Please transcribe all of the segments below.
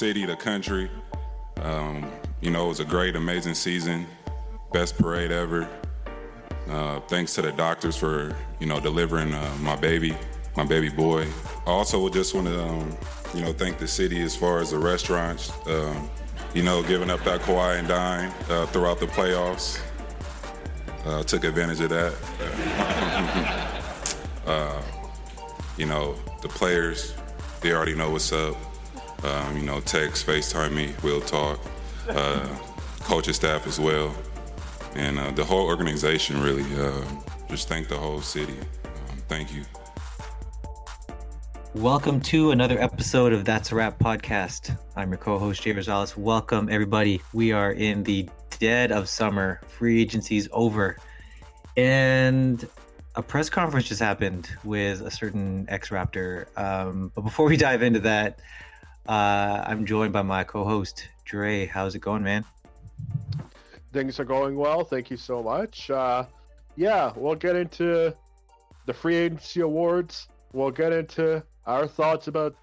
city, the country. Um, you know, it was a great, amazing season. Best parade ever. Uh, thanks to the doctors for, you know, delivering uh, my baby, my baby boy. I also just want to, um, you know, thank the city as far as the restaurants, um, you know, giving up that Kawhi and dine uh, throughout the playoffs. Uh, took advantage of that. Uh, you know, the players, they already know what's up. Um, you know, text, FaceTime me, we'll talk. Uh, coaching staff as well. And uh, the whole organization really, uh, just thank the whole city. Um, thank you. Welcome to another episode of That's a Wrap podcast. I'm your co-host Jay Rosales. Welcome everybody. We are in the dead of summer. Free agency's over, and a press conference just happened with a certain ex-Raptor. Um, but before we dive into that, uh, I'm joined by my co-host Dre. How's it going, man? Things are going well. Thank you so much. Uh, yeah, we'll get into the free agency awards. We'll get into our thoughts about,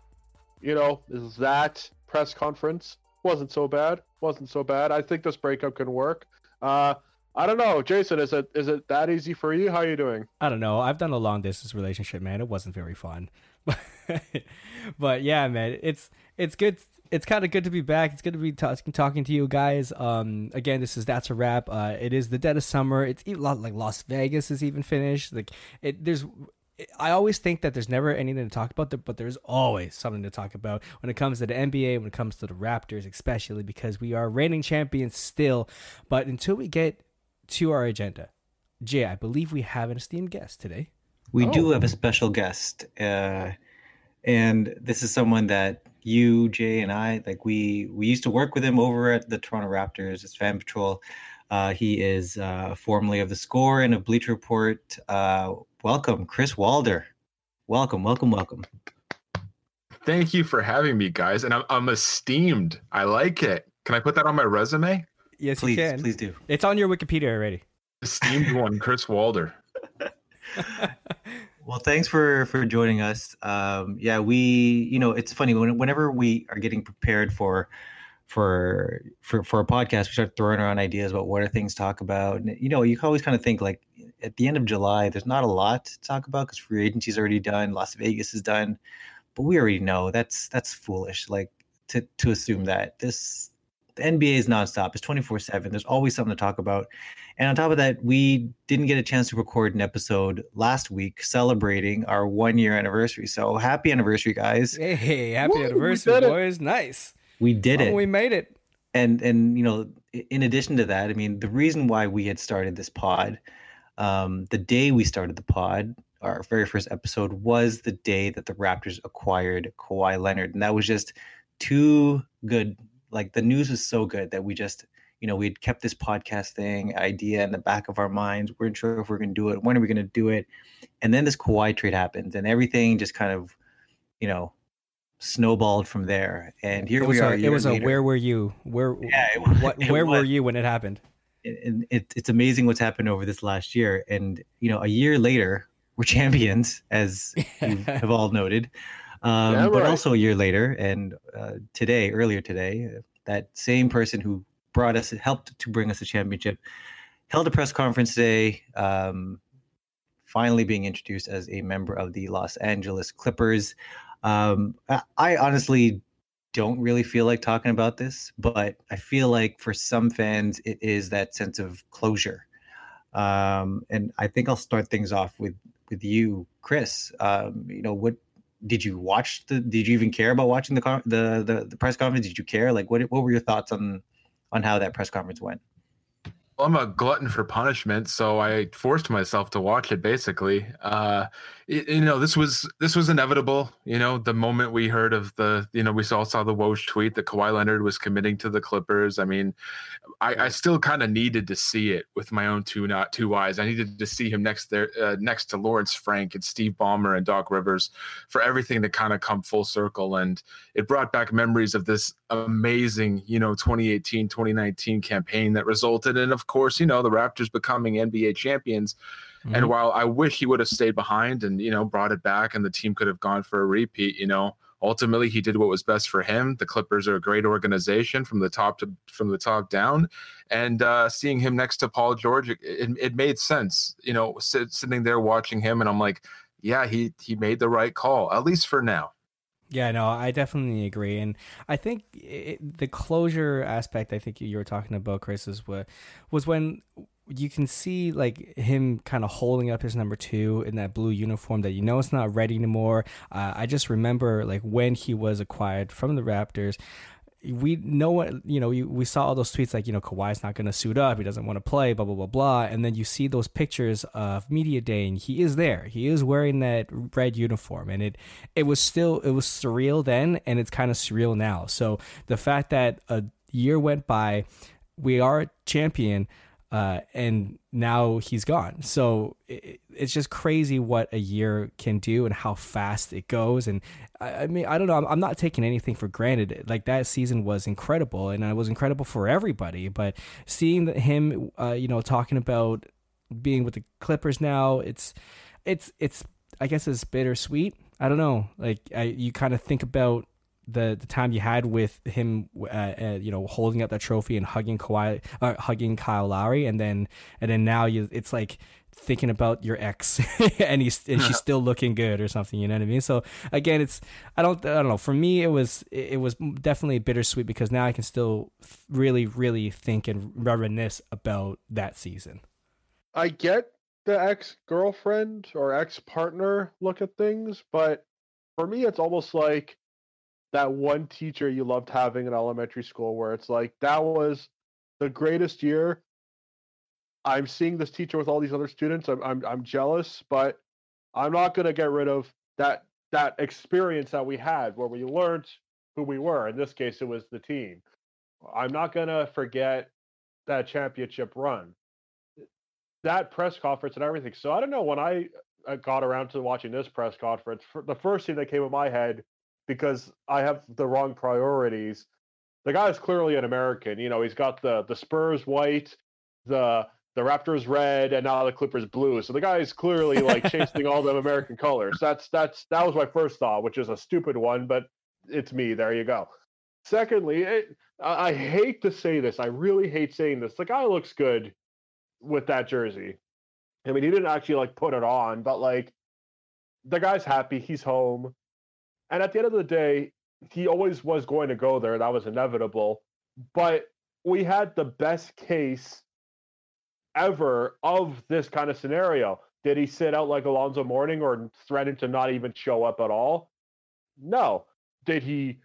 you know, is that press conference wasn't so bad. Wasn't so bad. I think this breakup can work. Uh, I don't know, Jason. Is it is it that easy for you? How are you doing? I don't know. I've done a long distance relationship, man. It wasn't very fun, but yeah, man, it's it's good. It's kind of good to be back. It's good to be t- talking to you guys. Um, again, this is that's a wrap. Uh, it is the dead of summer. It's even like Las Vegas is even finished. Like it, there's I always think that there's never anything to talk about, but there's always something to talk about when it comes to the NBA, when it comes to the Raptors, especially because we are reigning champions still. But until we get to our agenda, Jay, I believe we have an esteemed guest today. We oh. do have a special guest, uh, and this is someone that you, Jay, and I like. We we used to work with him over at the Toronto Raptors as Fan Patrol. Uh, he is uh, formerly of the Score and of Bleacher Report. Uh, welcome, Chris Walder. Welcome, welcome, welcome. Thank you for having me, guys. And I'm, I'm esteemed. I like it. Can I put that on my resume? Yes, please, you can. Please do. It's on your Wikipedia already. Esteemed one, Chris Walder. well, thanks for for joining us. Um, yeah, we, you know, it's funny when, whenever we are getting prepared for for for for a podcast, we start throwing around ideas about what are things to talk about. And you know, you always kind of think like at the end of July, there's not a lot to talk about because free agency is already done, Las Vegas is done, but we already know that's that's foolish. Like to to assume that this the NBA is nonstop. It's 24 7. There's always something to talk about. And on top of that, we didn't get a chance to record an episode last week celebrating our one year anniversary. So happy anniversary, guys. Hey, happy Woo, anniversary, boys. Nice. We did oh, it. We made it. And and you know, in addition to that, I mean, the reason why we had started this pod, um, the day we started the pod, our very first episode was the day that the Raptors acquired Kawhi Leonard, and that was just too good. Like the news was so good that we just, you know, we'd kept this podcast thing idea in the back of our minds. We weren't sure if we are going to do it. When are we going to do it? And then this Kawhi trade happens, and everything just kind of, you know, snowballed from there. And here we are. A, it was later. a where were you? Where yeah, it, what, where was, were you when it happened? And it, it's amazing what's happened over this last year. And you know, a year later, we're champions, as you have all noted. Um, yeah, but right. also a year later, and uh, today, earlier today, that same person who brought us, helped to bring us a championship, held a press conference today. Um, finally being introduced as a member of the Los Angeles Clippers. Um, I honestly don't really feel like talking about this, but I feel like for some fans, it is that sense of closure. Um, and I think I'll start things off with with you, Chris. Um, you know, what did you watch? The did you even care about watching the the the, the press conference? Did you care? Like, what what were your thoughts on on how that press conference went? I'm a glutton for punishment, so I forced myself to watch it. Basically, uh, it, you know, this was this was inevitable. You know, the moment we heard of the, you know, we saw saw the Woj tweet that Kawhi Leonard was committing to the Clippers. I mean, I, I still kind of needed to see it with my own two not two eyes. I needed to see him next there, uh, next to Lawrence Frank and Steve Ballmer and Doc Rivers for everything to kind of come full circle. And it brought back memories of this amazing, you know, 2018 2019 campaign that resulted in, of course, you know, the Raptors becoming NBA champions. Mm-hmm. And while I wish he would have stayed behind and, you know, brought it back and the team could have gone for a repeat, you know, ultimately he did what was best for him. The Clippers are a great organization from the top to from the top down, and uh, seeing him next to Paul George, it, it, it made sense. You know, sit, sitting there watching him, and I'm like, yeah, he he made the right call at least for now. Yeah, no, I definitely agree, and I think it, the closure aspect. I think you were talking about, Chris, is what was when you can see like him kind of holding up his number two in that blue uniform that you know it's not ready anymore. Uh, I just remember like when he was acquired from the Raptors we know what you know. We, we saw all those tweets like you know Kawhi's not going to suit up. He doesn't want to play. Blah blah blah blah. And then you see those pictures of media day, and he is there. He is wearing that red uniform, and it it was still it was surreal then, and it's kind of surreal now. So the fact that a year went by, we are a champion uh, and now he's gone. So it, it's just crazy what a year can do and how fast it goes. And I, I mean, I don't know. I'm, I'm, not taking anything for granted. Like that season was incredible, and it was incredible for everybody. But seeing him, uh, you know, talking about being with the Clippers now, it's it's it's I guess it's bittersweet. I don't know. Like I, you kind of think about the the time you had with him, uh, uh, you know, holding up that trophy and hugging Kawhi, uh, hugging Kyle Lowry, and then and then now you, it's like thinking about your ex, and he's and she's still looking good or something. You know what I mean? So again, it's I don't I don't know. For me, it was it was definitely bittersweet because now I can still really really think and reminisce about that season. I get the ex girlfriend or ex partner look at things, but for me, it's almost like that one teacher you loved having in elementary school where it's like that was the greatest year. I'm seeing this teacher with all these other students i'm i'm, I'm jealous but i'm not going to get rid of that that experience that we had where we learned who we were. In this case it was the team. I'm not going to forget that championship run. That press conference and everything. So i don't know when i uh, got around to watching this press conference the first thing that came in my head because I have the wrong priorities. The guy is clearly an American. You know, he's got the the Spurs white, the the Raptors red, and now the Clippers blue. So the guy is clearly like chasing all the American colors. That's that's that was my first thought, which is a stupid one, but it's me. There you go. Secondly, it, I, I hate to say this. I really hate saying this. The guy looks good with that jersey. I mean, he didn't actually like put it on, but like the guy's happy. He's home. And at the end of the day, he always was going to go there. That was inevitable. But we had the best case ever of this kind of scenario. Did he sit out like Alonzo Mourning or threaten to not even show up at all? No. Did he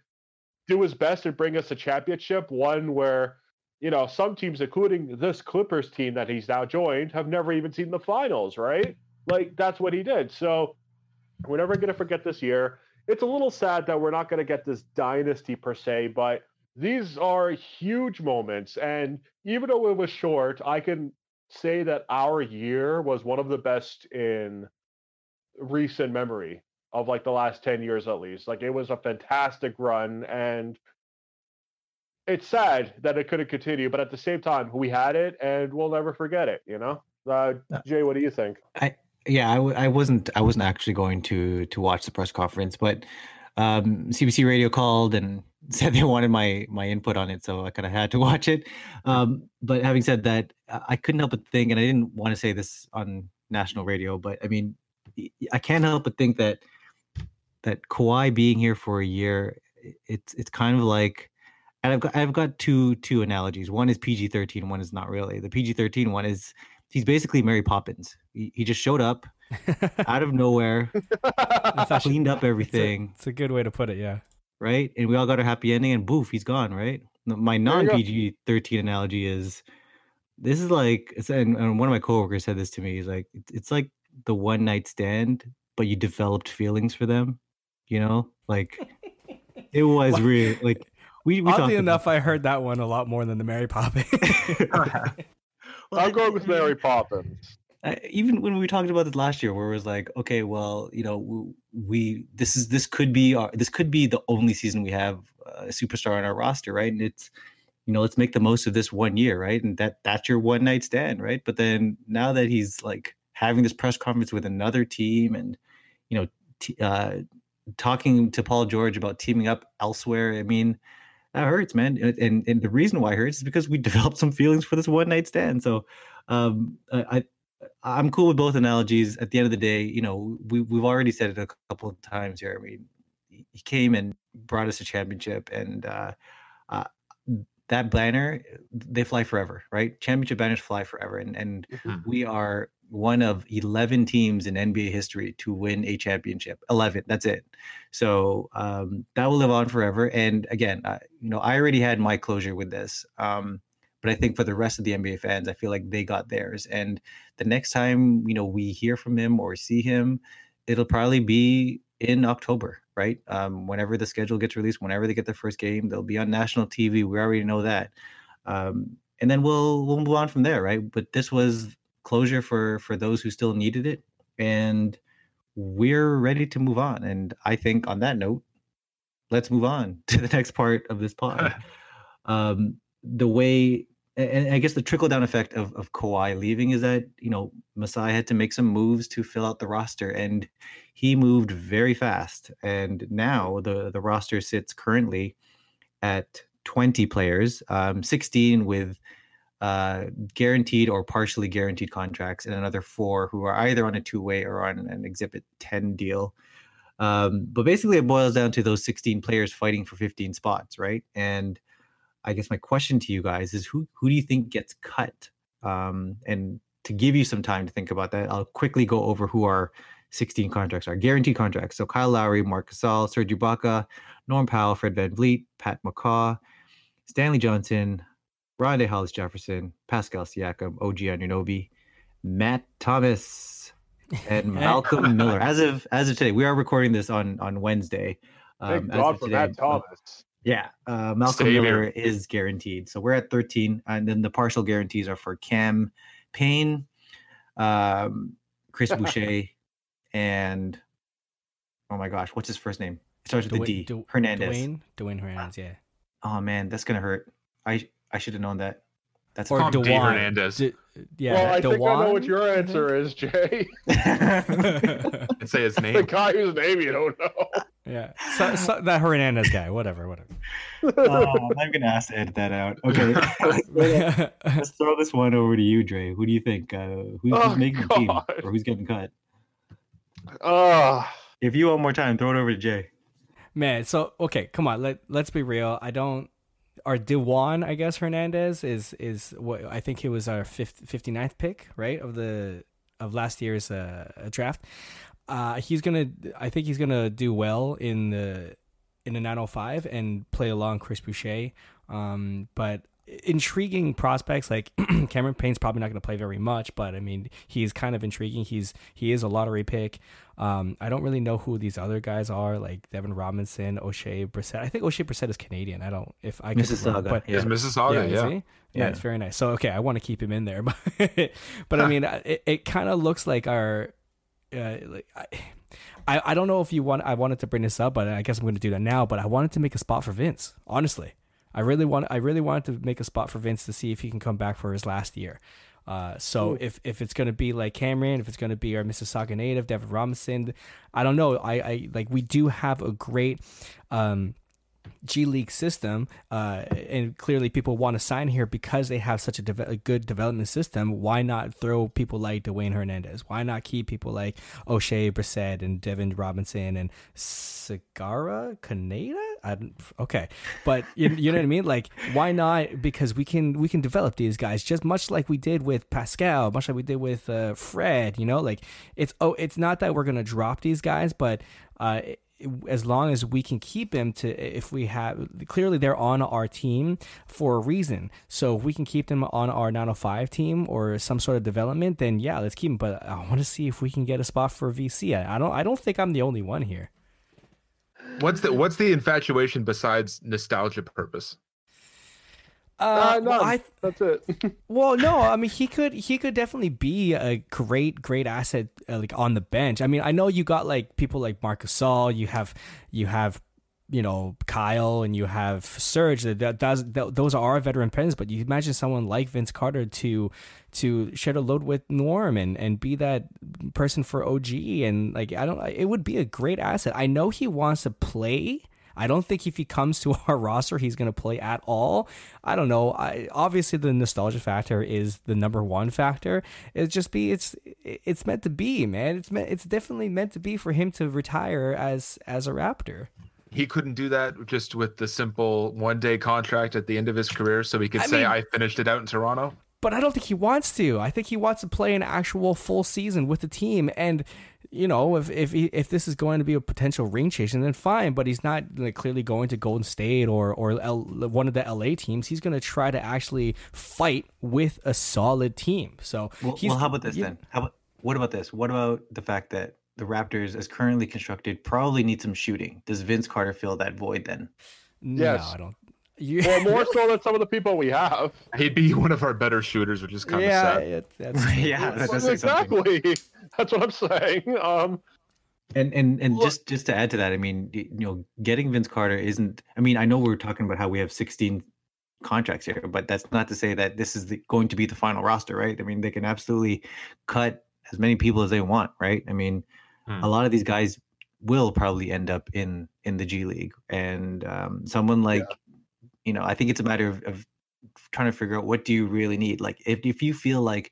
do his best to bring us a championship? One where, you know, some teams, including this Clippers team that he's now joined, have never even seen the finals, right? Like, that's what he did. So we're never going to forget this year it's a little sad that we're not going to get this dynasty per se, but these are huge moments. And even though it was short, I can say that our year was one of the best in recent memory of like the last 10 years at least. Like it was a fantastic run and it's sad that it couldn't continue, but at the same time, we had it and we'll never forget it, you know? Uh, Jay, what do you think? I, yeah, I w- I wasn't I wasn't actually going to to watch the press conference, but um, CBC Radio called and said they wanted my my input on it, so I kind of had to watch it. Um, but having said that, I couldn't help but think, and I didn't want to say this on national radio, but I mean, I can't help but think that that Kawhi being here for a year, it's it's kind of like, and I've got I've got two two analogies. One is PG thirteen, one is not really. The PG thirteen one is he's basically Mary Poppins. He, he just showed up out of nowhere, cleaned up everything. It's a, it's a, good way to put it, yeah. Right, and we all got a happy ending, and boof, he's gone. Right. My non PG thirteen analogy is this is like, and, and one of my coworkers said this to me. He's like, it's like the one night stand, but you developed feelings for them. You know, like it was real. Like we, we oddly enough, I heard that one a lot more than the Mary Poppins. Well, I'm going with Mary Poppins. even when we talked about this last year, where it was like, okay, well, you know, we, we this is this could be our this could be the only season we have a superstar on our roster, right? And it's you know, let's make the most of this one year, right? And that that's your one night stand, right? But then now that he's like having this press conference with another team, and you know, t- uh, talking to Paul George about teaming up elsewhere. I mean, that hurts, man. And and the reason why it hurts is because we developed some feelings for this one night stand. So um, I I'm cool with both analogies. At the end of the day, you know, we we've already said it a couple of times here. I mean, he came and brought us a championship, and uh, uh, that banner they fly forever, right? Championship banners fly forever, and and mm-hmm. we are one of 11 teams in NBA history to win a championship. 11, that's it. So um, that will live on forever. And again, uh, you know, I already had my closure with this. Um, but I think for the rest of the NBA fans, I feel like they got theirs. And the next time, you know, we hear from him or see him, it'll probably be in October, right? Um, whenever the schedule gets released, whenever they get their first game, they'll be on national TV. We already know that. Um, and then we'll we'll move on from there, right? But this was closure for for those who still needed it, and we're ready to move on. And I think on that note, let's move on to the next part of this pod. um, the way and I guess the trickle down effect of of Kawhi leaving is that you know Masai had to make some moves to fill out the roster, and he moved very fast. And now the the roster sits currently at 20 players, um, 16 with uh, guaranteed or partially guaranteed contracts, and another four who are either on a two way or on an Exhibit 10 deal. Um, but basically, it boils down to those 16 players fighting for 15 spots, right? And I guess my question to you guys is who who do you think gets cut? Um, and to give you some time to think about that, I'll quickly go over who our 16 contracts are. Guaranteed contracts. So Kyle Lowry, Marc Gasol, Serge Ibaka, Norm Powell, Fred Van VanVleet, Pat McCaw, Stanley Johnson, Rondae Hollis Jefferson, Pascal Siakam, OG Anunoby, Matt Thomas, and Malcolm Miller. As of as of today, we are recording this on on Wednesday. Um, Thank God for today, Matt Thomas. Yeah, uh, Malcolm Savior. Miller is guaranteed. So we're at 13, and then the partial guarantees are for Cam Payne, um, Chris Boucher, and oh my gosh, what's his first name? It starts with a D. Hernandez. Dwayne, Dwayne Hernandez. Yeah. Oh man, that's gonna hurt. I I should have known that. That's or Dewan Hernandez. D- yeah, well, I think I know what your answer is, Jay. and say his name. The guy whose name you don't know. Yeah, so, so, that Hernandez guy. Whatever, whatever. Oh, I'm gonna ask to edit that out. Okay, let's throw this one over to you, Dre. Who do you think? Uh, who's, oh, who's making the team or who's getting cut? Uh, if you want more time, throw it over to Jay. Man, so okay, come on. Let Let's be real. I don't our Dewan, I guess Hernandez is is what I think he was our 50, 59th pick, right of the of last year's uh, draft. Uh, he's gonna, I think he's gonna do well in the in the 905 and play along Chris Boucher. Um, but intriguing prospects like Cameron Payne's probably not going to play very much, but I mean he's kind of intriguing. He's he is a lottery pick. Um, I don't really know who these other guys are, like Devin Robinson, Oshae Brissett. I think Oshae Brissett is Canadian. I don't if I Mississauga, wrong, but yeah. it's Mississauga, yeah, yeah. yeah, yeah, it's very nice. So okay, I want to keep him in there, but but I mean it, it kind of looks like our uh, like. I, I, I don't know if you want I wanted to bring this up, but I guess I'm going to do that now. But I wanted to make a spot for Vince. Honestly, I really want I really wanted to make a spot for Vince to see if he can come back for his last year. Uh, so if, if it's gonna be like Cameron, if it's gonna be our Mississauga native, Devin Robinson, I don't know. I, I like we do have a great um, G League system, uh, and clearly people want to sign here because they have such a, de- a, good development system. Why not throw people like Dwayne Hernandez? Why not keep people like Oshae Brissett and Devin Robinson and Sagaba Konate? Okay, but you, you know what I mean. Like, why not? Because we can we can develop these guys just much like we did with Pascal, much like we did with uh, Fred. You know, like it's oh, it's not that we're gonna drop these guys, but uh, as long as we can keep him to if we have clearly they're on our team for a reason. So if we can keep them on our 905 team or some sort of development then yeah let's keep him. But i want to see if we can get a spot for vc i don't i don't think i'm the only one here. What's the what's the infatuation besides nostalgia purpose uh, uh no, well, that's it. well, no, I mean he could he could definitely be a great great asset uh, like on the bench. I mean, I know you got like people like Marcus Gasol, you have you have you know Kyle and you have Serge. That, does those are veteran pens, but you imagine someone like Vince Carter to to share a load with Norm and and be that person for OG and like I don't. It would be a great asset. I know he wants to play. I don't think if he comes to our roster, he's going to play at all. I don't know. I, obviously, the nostalgia factor is the number one factor. It's just be it's it's meant to be, man. It's meant it's definitely meant to be for him to retire as as a Raptor he couldn't do that just with the simple one day contract at the end of his career so he could I say mean, I finished it out in Toronto? But I don't think he wants to. I think he wants to play an actual full season with the team and you know, if if if this is going to be a potential ring chase, then fine. But he's not like, clearly going to Golden State or or L, one of the LA teams. He's going to try to actually fight with a solid team. So, well, well how about this then? How about what about this? What about the fact that the Raptors, as currently constructed, probably need some shooting. Does Vince Carter fill that void then? Yes. No, I don't. You... well, more so than some of the people we have. He'd be one of our better shooters, which is kind yeah, of sad. It, that's, yeah, that well, exactly. That's what I'm saying. Um, and and and well, just just to add to that, I mean, you know, getting Vince Carter isn't. I mean, I know we're talking about how we have 16 contracts here, but that's not to say that this is the, going to be the final roster, right? I mean, they can absolutely cut as many people as they want, right? I mean, Hmm. A lot of these guys will probably end up in in the G League, and um, someone like yeah. You know, I think it's a matter of, of trying to figure out what do you really need. Like if if you feel like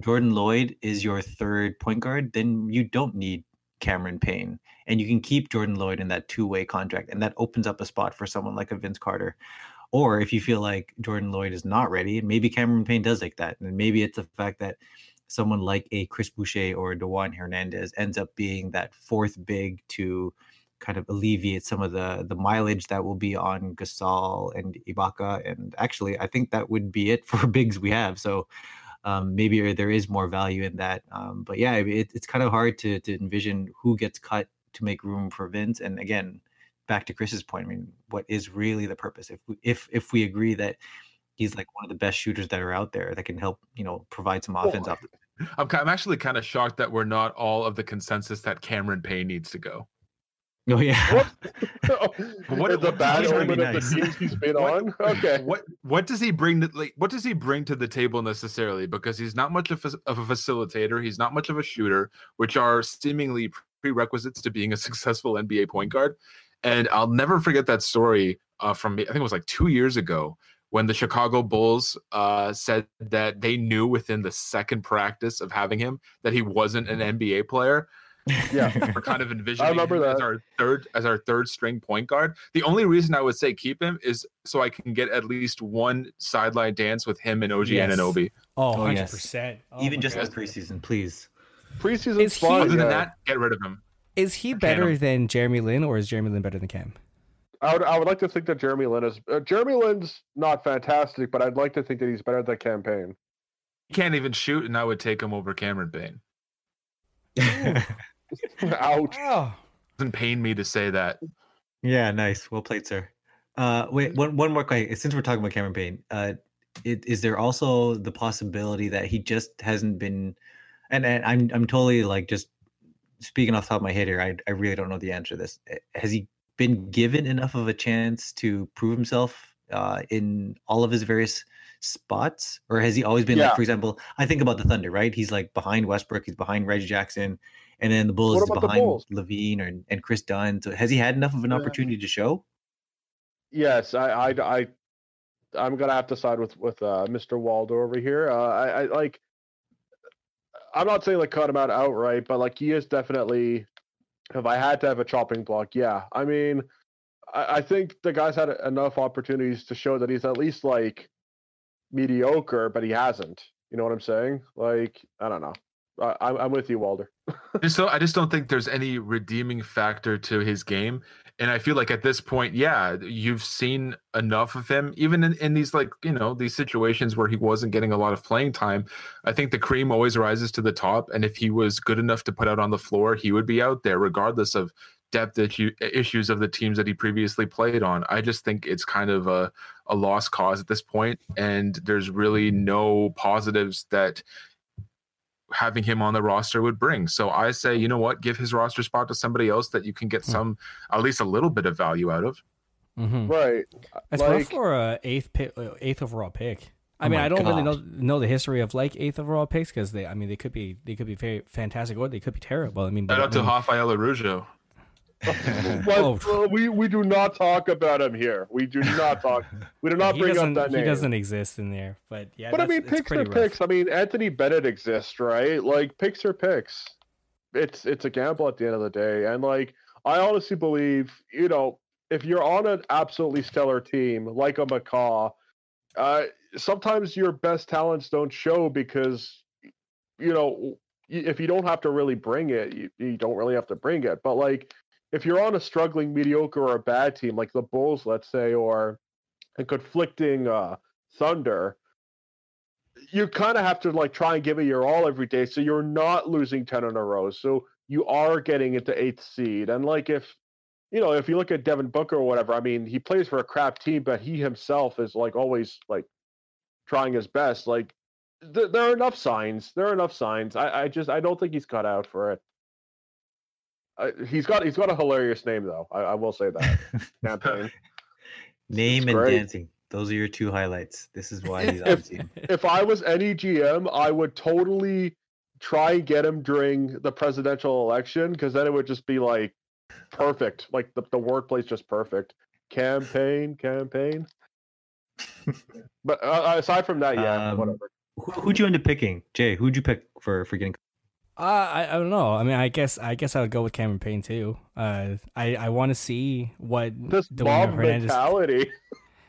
Jordan Loyd is your third point guard, then you don't need Cameron Payne. And you can keep Jordan Loyd in that two way contract. And that opens up a spot for someone like a Vince Carter. Or if you feel like Jordan Loyd is not ready, and maybe Cameron Payne does like that. And maybe it's the fact that someone like a Chris Boucher or Dewan Hernandez ends up being that fourth big to kind of alleviate some of the the mileage that will be on Gasol and Ibaka. And actually, I think that would be it for bigs we have. So um, maybe there is more value in that. Um, but yeah, it, it's kind of hard to to envision who gets cut to make room for Vince. And again, back to Chris's point, I mean, what is really the purpose? If we, if if we agree that he's like one of the best shooters that are out there that can help, you know, provide some offense the I'm, I'm actually kind of shocked that we're not all of the consensus that Cameron Payne needs to go. Oh yeah. What, what the bad omen of the teams he's been what, on? Okay. What what does he bring to like what does he bring to the table necessarily? Because he's not much of a, of a facilitator. He's not much of a shooter, which are seemingly prerequisites to being a successful NBA point guard. And I'll never forget that story uh, from I think it was like two years ago when the Chicago Bulls uh, said that they knew within the second practice of having him that he wasn't an NBA player. Yeah, we're kind of envisioning I remember that. as our third as our third string point guard. The only reason I would say keep him is so I can get at least one sideline dance with him and OG yes. Anunoby. Oh, 100 percent. Oh, Even just God. the preseason, please. Preseason is fun. Other yeah. than that, get rid of him. Is he better than Jeremy Lin, or is Jeremy Lin better than Cam? I would I would like to think that Jeremy Lin is uh, Jeremy Lin's not fantastic, but I'd like to think that he's better than Cam Payne. He can't even shoot, and I would take him over Cameron Payne. Ouch! Oh. Doesn't pain me to say that. Yeah, nice. Well played, sir. Uh, wait, one one more question. Since we're talking about Cameron Payne, uh, it, is there also the possibility that he just hasn't been? And, and I'm I'm totally like just speaking off the top of my head here. I I really don't know the answer to this. Eh, has he been given enough of a chance to prove himself uh, in all of his various spots, or has he always been yeah. like, for example, I think about the Thunder, right? He's like behind Westbrook, he's behind Reggie Jackson, and then the Bulls is behind LaVine or and Kris Dunn. So has he had enough of an yeah. opportunity to show? Yes, I, I, I, I'm gonna have to side with with uh, Mr. Waldo over here. Uh, I, I like. I'm not saying like cut him out outright, but like he is definitely if I had to have a chopping block, yeah. I mean, I, I think the guy's had enough opportunities to show that he's at least like mediocre, but he hasn't. You know what I'm saying? Like, I don't know. I, I'm with you, Walder. so I just don't think there's any redeeming factor to his game, and I feel like at this point, yeah, you've seen enough of him, even in, in these like you know these situations where he wasn't getting a lot of playing time. I think the cream always rises to the top, and if he was good enough to put out on the floor, he would be out there regardless of depth issue, issues of the teams that he previously played on. I just think it's kind of a, a lost cause at this point, and there's really no positives that having him on the roster would bring. So I say, you know what, give his roster spot to somebody else that you can get hmm. some, at least a little bit of value out of. Mm-hmm. Right. As like, well for a eighth pick, uh, eighth overall pick. I oh mean, I don't really know know the history of like eighth overall picks because they, I mean, they could be they could be very fantastic or they could be terrible. I mean, shout out to Rafael Araujo. but, oh. we we do not talk about him here. We do not talk. We do not bring up that name. He doesn't exist in there. But yeah, but I mean, picks are rough. picks. I mean, Anthony Bennett exists, right? Like picks are picks. It's it's a gamble at the end of the day, and like I honestly believe, you know, if you're on an absolutely stellar team like a McCaw, uh, sometimes your best talents don't show because you know if you don't have to really bring it, you, you don't really have to bring it. But like if you're on a struggling mediocre or a bad team like the Bulls, let's say, or a conflicting uh, Thunder, you kind of have to like try and give it your all every day, so you're not losing ten in a row. So you are getting into eighth seed, and like if you know if you look at Devin Booker or whatever, I mean he plays for a crap team, but he himself is like always like trying his best. Like th- there are enough signs. There are enough signs. I, I just I don't think he's cut out for it. Uh, he's got he's got a hilarious name though. I, I will say that. Campaign. Name and dancing. Those are your two highlights. This is why he's on if, team. If I was any GM, I would totally try and get him during the presidential election because then it would just be like perfect. Like the, the wordplay's is just perfect. Campaign, campaign. but uh, aside from that, yeah, um, whatever. Who, who'd you end up picking, Jay? Who'd you pick for for getting uh, I, I don't know. I mean, I guess I guess I would go with Cameron Payne too. Uh, I I want to see what this Dwayne Hernandez... mentality.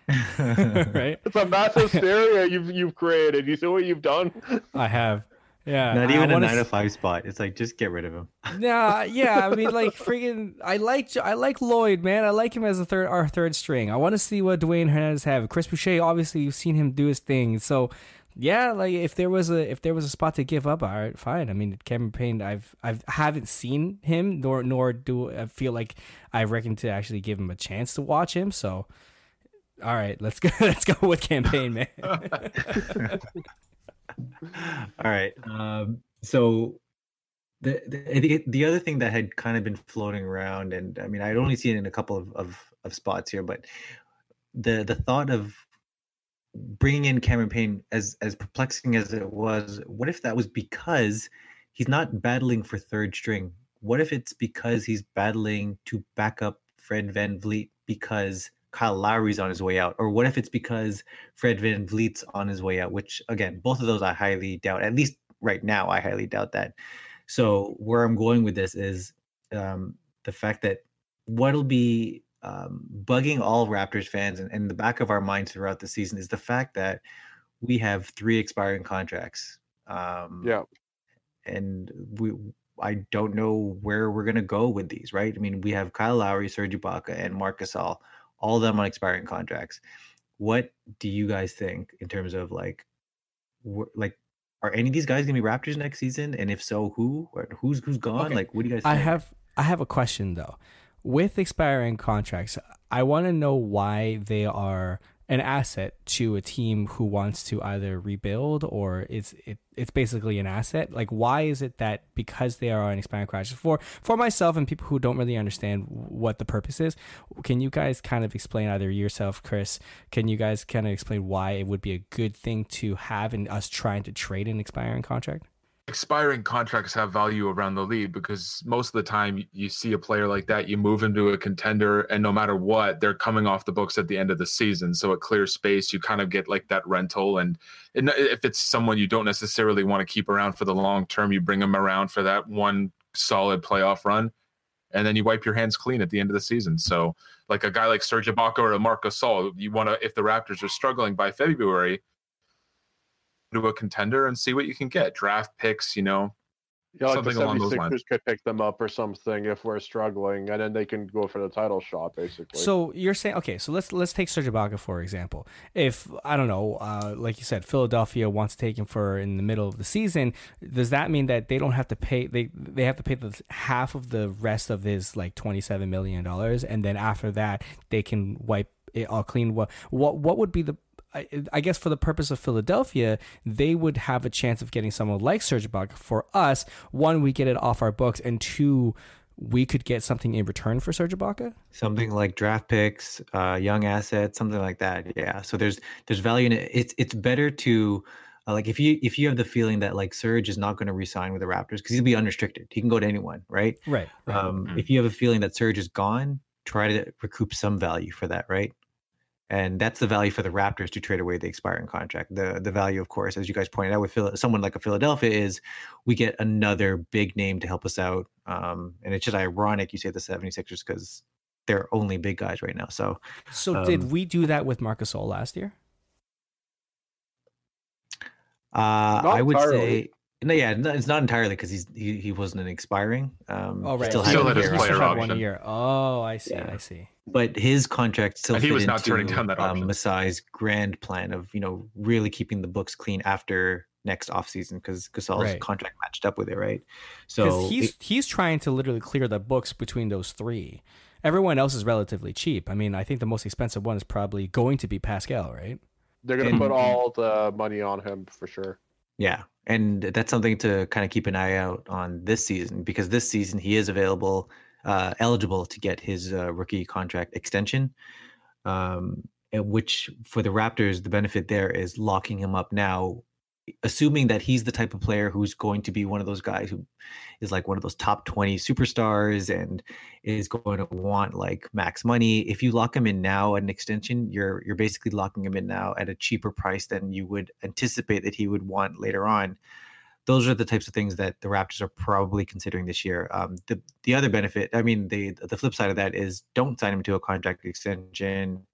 right? It's a mass hysteria you've you've created. You see what you've done? I have. Yeah. Not even a nine to five spot. It's like just get rid of him. Nah, yeah. I mean, like freaking. I like I like Loyd, man. I like him as a third our third string. I want to see what Dwayne Hernandez have. Chris Boucher, obviously, you've seen him do his thing. So yeah, like if there was a if there was a spot to give up, all right, fine. I mean, Cameron Payne, I've I've haven't seen him, nor nor do I feel like I reckon to actually give him a chance to watch him. So, all right, let's go let's go with campaign, man. all right, um, so. The, the the other thing that had kind of been floating around, and I mean, I'd only seen it in a couple of, of, of spots here, but the the thought of bringing in Cameron Payne, as as perplexing as it was, what if that was because he's not battling for third string? What if it's because he's battling to back up Fred Van VanVleet because Kyle Lowry's on his way out? Or what if it's because Fred Van VanVleet's on his way out? Which again, both of those I highly doubt. At least right now, I highly doubt that. So where I'm going with this is um, the fact that what'll be um, bugging all Raptors fans and in the back of our minds throughout the season is the fact that we have three expiring contracts. Um, yeah, and we I don't know where we're gonna go with these. Right? I mean, we have Kyle Lowry, Serge Ibaka, and Marc Gasol, all of them on expiring contracts. What do you guys think in terms of like, wh- like are any of these guys gonna be Raptors next season? And if so, who? Or who's who's gone? Okay. Like, what do you guys? Think? I have I have a question though with expiring contracts, I want to know why they are an asset to a team who wants to either rebuild or it's it, it's basically an asset. Like, why is it that because they are on expiring contracts for for myself and people who don't really understand what the purpose is, can you guys kind of explain either yourself, Chris? Can you guys kind of explain why it would be a good thing to have in us trying to trade an expiring contract? Expiring contracts have value around the league because most of the time you see a player like that, you move him to a contender, and no matter what, they're coming off the books at the end of the season. So it clears space. You kind of get like that rental, and if it's someone you don't necessarily want to keep around for the long term, you bring them around for that one solid playoff run, and then you wipe your hands clean at the end of the season. So like a guy like Serge Ibaka or a Marc Gasol, you want to if the Raptors are struggling by February to a contender and see what you can get. Draft picks, you know, yeah, like something the 76ers could pick them up or something if we're struggling, and then they can go for the title shot, basically. So you're saying, okay, so let's let's take Serge Ibaka for example. If I don't know, uh, like you said, Philadelphia wants to take him for in the middle of the season, does that mean that they don't have to pay? They they have to pay the half of the rest of his like 27 million dollars, and then after that they can wipe it all clean. What what what would be the I, I, guess for the purpose of Philadelphia, they would have a chance of getting someone like Serge Ibaka. For us, one, we get it off our books, and two, we could get something in return for Serge Ibaka. Something like draft picks, uh, young assets, something like that. Yeah. So there's there's value in it. It's it's better to uh, like if you if you have the feeling that like Serge is not going to resign with the Raptors because he'll be unrestricted, he can go to anyone, right? Right. right. Um, mm-hmm. If you have a feeling that Serge is gone, try to recoup some value for that, right? And that's the value for the Raptors to trade away the expiring contract. The the value, of course, as you guys pointed out, with Phil, someone like a Philadelphia is we get another big name to help us out. Um, and it's just ironic you say the 76ers because they're only big guys right now. So, so um, did we do that with Marcus Gasol last year? Uh, I would entirely. say no, yeah, it's not entirely because he's he, he wasn't an expiring. Um, oh right, still, still had his player option. One year. Oh, I see, yeah. I see. But his contract still. And he was not turning down that um, option. Um, Masai's grand plan of you know really keeping the books clean after next offseason because Gasol's right. contract matched up with it, right? So he's it, he's trying to literally clear the books between those three. Everyone else is relatively cheap. I mean, I think the most expensive one is probably going to be Pascal, right? They're going to put all the money on him for sure. Yeah, and that's something to kind of keep an eye out on this season because this season he is available, uh, eligible to get his uh, rookie contract extension. Um, which for the Raptors, the benefit there is locking him up now assuming that he's the type of player who's going to be one of those guys who is like one of those top 20 superstars and is going to want like max money if you lock him in now at an extension you're you're basically locking him in now at a cheaper price than you would anticipate that he would want later on those are the types of things that the Raptors are probably considering this year. Um, the the other benefit, I mean, the the flip side of that is don't sign him to a contract extension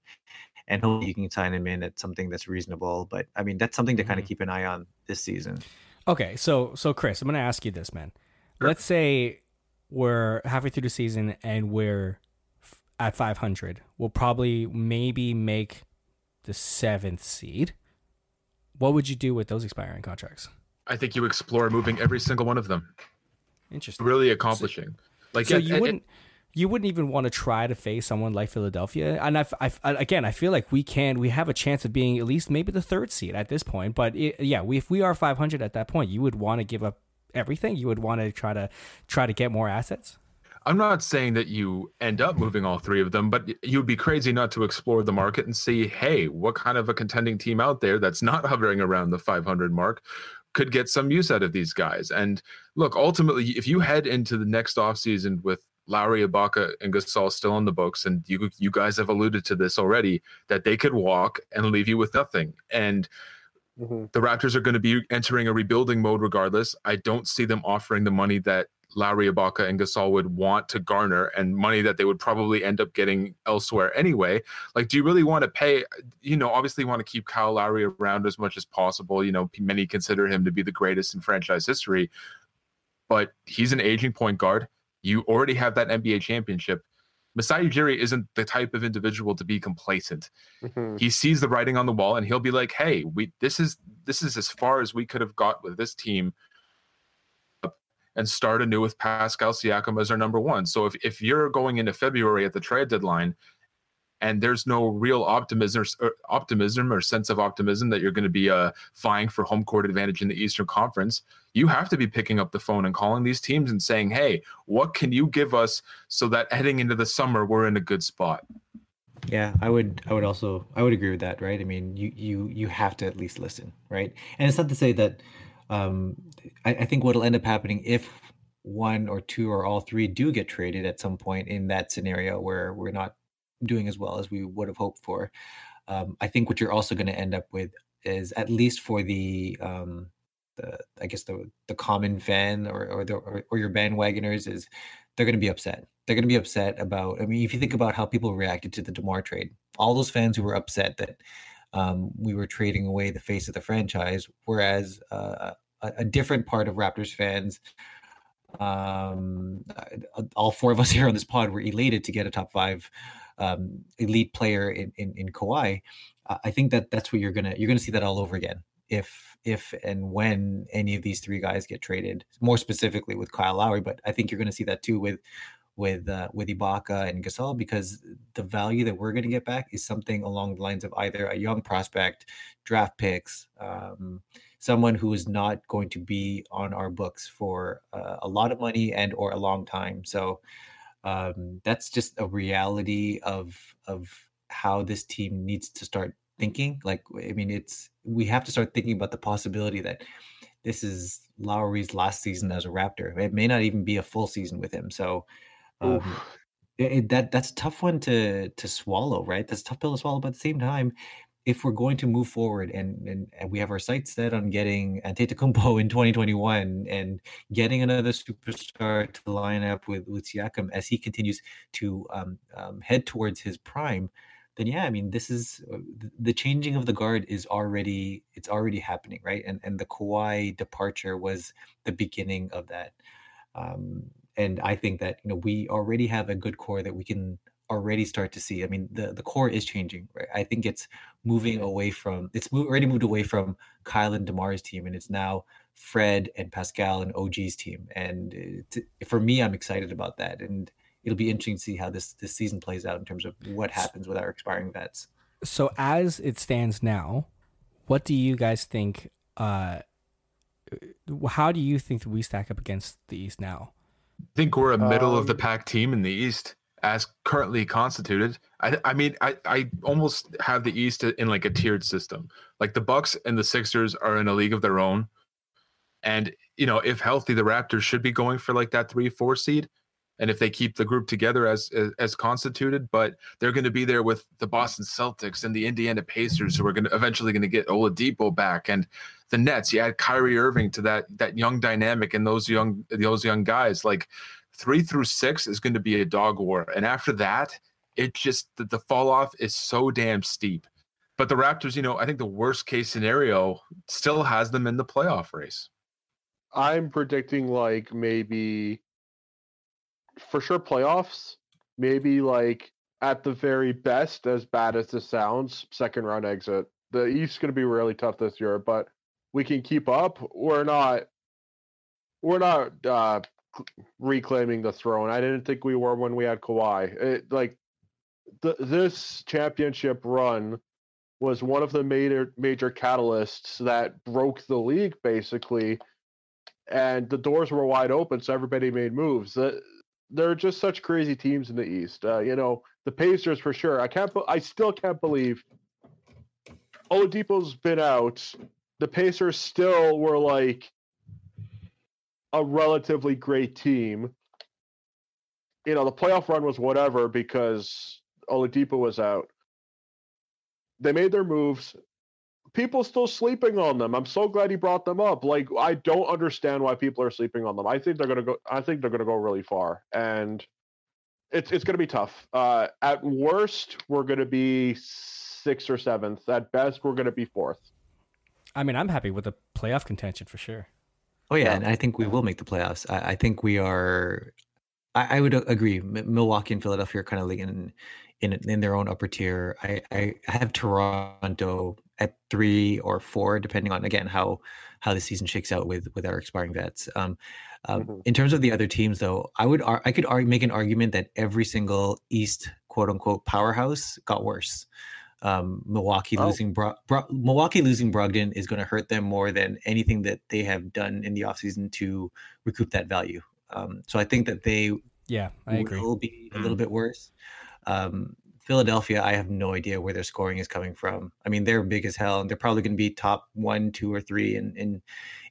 and hopefully you can sign him in at something that's reasonable. But I mean, that's something to kind of mm-hmm. keep an eye on this season. Okay, so so Chris, I'm going to ask you this, man. Sure. Let's say we're halfway through the season and we're at 500. We'll probably maybe make the seventh seed. What would you do with those expiring contracts? I think you explore moving every single one of them. Interesting. Really accomplishing. So, like so you wouldn't you wouldn't even want to try to face someone like Philadelphia. And I, I, again, I feel like we can, we have a chance of being at least maybe the third seed at this point. But it, yeah, we, if we are 500 at that point, you would want to give up everything. You would want to try to try to get more assets. I'm not saying that you end up moving all three of them, but you'd be crazy not to explore the market and see, hey, what kind of a contending team out there that's not hovering around the 500 mark could get some use out of these guys. And look, ultimately, if you head into the next offseason with Lowry, Ibaka, and Gasol still on the books, and you you guys have alluded to this already that they could walk and leave you with nothing. And mm-hmm. the Raptors are going to be entering a rebuilding mode regardless. I don't see them offering the money that Lowry, Ibaka, and Gasol would want to garner, and money that they would probably end up getting elsewhere anyway. Like, do you really want to pay? You know, obviously, want to keep Kyle Lowry around as much as possible. You know, many consider him to be the greatest in franchise history, but he's an aging point guard you already have that NBA championship. Masai Ujiri isn't the type of individual to be complacent. Mm-hmm. He sees the writing on the wall and he'll be like, "Hey, we this is this is as far as we could have got with this team." And start anew with Pascal Siakam as our number one. So if, if you're going into February at the trade deadline and there's no real optimism or, optimism or sense of optimism that you're going to be uh, vying for home court advantage in the Eastern Conference, you have to be picking up the phone and calling these teams and saying, "Hey, what can you give us so that heading into the summer we're in a good spot?" Yeah, I would. I would also. I would agree with that. Right. I mean, you you you have to at least listen. Right. And it's not to say that. Um, I, I think what'll end up happening if one or two or all three do get traded at some point in that scenario where we're not doing as well as we would have hoped for. Um, I think what you're also going to end up with is at least for the um, the I guess the the common fan or or the or, or your bandwagoners is they're going to be upset. They're going to be upset about. I mean, if you think about how people reacted to the Demar trade, all those fans who were upset that um, we were trading away the face of the franchise, whereas uh, a, a different part of Raptors fans um, all four of us here on this pod were elated to get a top five um, elite player in in, in Kawhi, I think that that's what you're gonna you're gonna see that all over again if if and when any of these three guys get traded. More specifically with Kyle Lowry, but I think you're gonna see that too with with uh, with Ibaka and Gasol because the value that we're going to get back is something along the lines of either a young prospect, draft picks, um, someone who is not going to be on our books for uh, a lot of money and or a long time. So um, that's just a reality of of how this team needs to start thinking. Like, I mean, it's we have to start thinking about the possibility that this is Lowry's last season as a Raptor. It may not even be a full season with him. So um, it, that that's a tough one to to swallow, right? That's a tough pill to swallow. But at the same time, if we're going to move forward and and, and we have our sights set on getting Antetokounmpo in 2021 and getting another superstar to line up with with Siakam as he continues to um, um, head towards his prime, then yeah, I mean, this is uh, the changing of the guard is already it's already happening, right? And and the Kawhi departure was the beginning of that. Um, and I think that you know we already have a good core that we can already start to see. I mean, the the core is changing. Right? I think it's moving away from it's already moved away from Kyle and DeMar's team, and it's now Fred and Pascal and OG's team. And it, for me, I'm excited about that, and it'll be interesting to see how this this season plays out in terms of what happens with our expiring vets. So as it stands now, what do you guys think? Uh, how do you think we stack up against the East now? I think we're a middle um, of the um, pack team in the East as currently constituted. I, I mean, I, I almost have the East in like a tiered system. Like the Bucks and the Sixers are in a league of their own. And, you know, if healthy, the Raptors should be going for like that three, four seed and if they keep the group together as as, as constituted. But they're going to be there with the Boston Celtics and the Indiana Pacers, who are going to eventually going to get Oladipo back, and the Nets. You add Kyrie Irving to that that young dynamic and those young those young guys. Like three through six is going to be a dog war, and after that, it just the, the fall off is so damn steep. But the Raptors, you know, I think the worst case scenario still has them in the playoff race. I'm predicting like maybe for sure playoffs. Maybe like at the very best, as bad as this sounds, second round exit. The East's going to be really tough this year, but we can keep up. We're not. We're not uh, reclaiming the throne. I didn't think we were when we had Kawhi. It, like this championship run was one of the major major catalysts that broke the league basically, and the doors were wide open, so everybody made moves. The, there are just such crazy teams in the East. Uh, you know, the Pacers for sure. I can't. I still can't believe Oladipo's been out. The Pacers still were like a relatively great team. You know, the playoff run was whatever because Oladipo was out. They made their moves people still sleeping on them. I'm so glad he brought them up. Like I don't understand why people are sleeping on them. I think they're gonna go. I think they're gonna go really far, and it's it's gonna be tough. Uh, at worst, we're gonna be sixth or seventh. At best, we're gonna be fourth. I mean, I'm happy with the playoff contention for sure. Oh yeah, yeah. and I think we will make the playoffs. I, I think we are. I, I, would agree. Milwaukee and Philadelphia are kind of like in in in their own upper tier. I I have Toronto at three or four, depending on again how how the season shakes out with with our expiring vets. Um, um, mm-hmm. In terms of the other teams, though, I would I could argue, make an argument that every single East quote unquote powerhouse got worse. Um, Milwaukee oh. losing Bro- Bro- Milwaukee losing Brogdon is going to hurt them more than anything that they have done in the offseason to recoup that value. Um, so I think that they yeah I agree will be a little mm. bit worse. Um, Philadelphia, I have no idea where their scoring is coming from. I mean, they're big as hell, and they're probably going to be top one, two, or three in in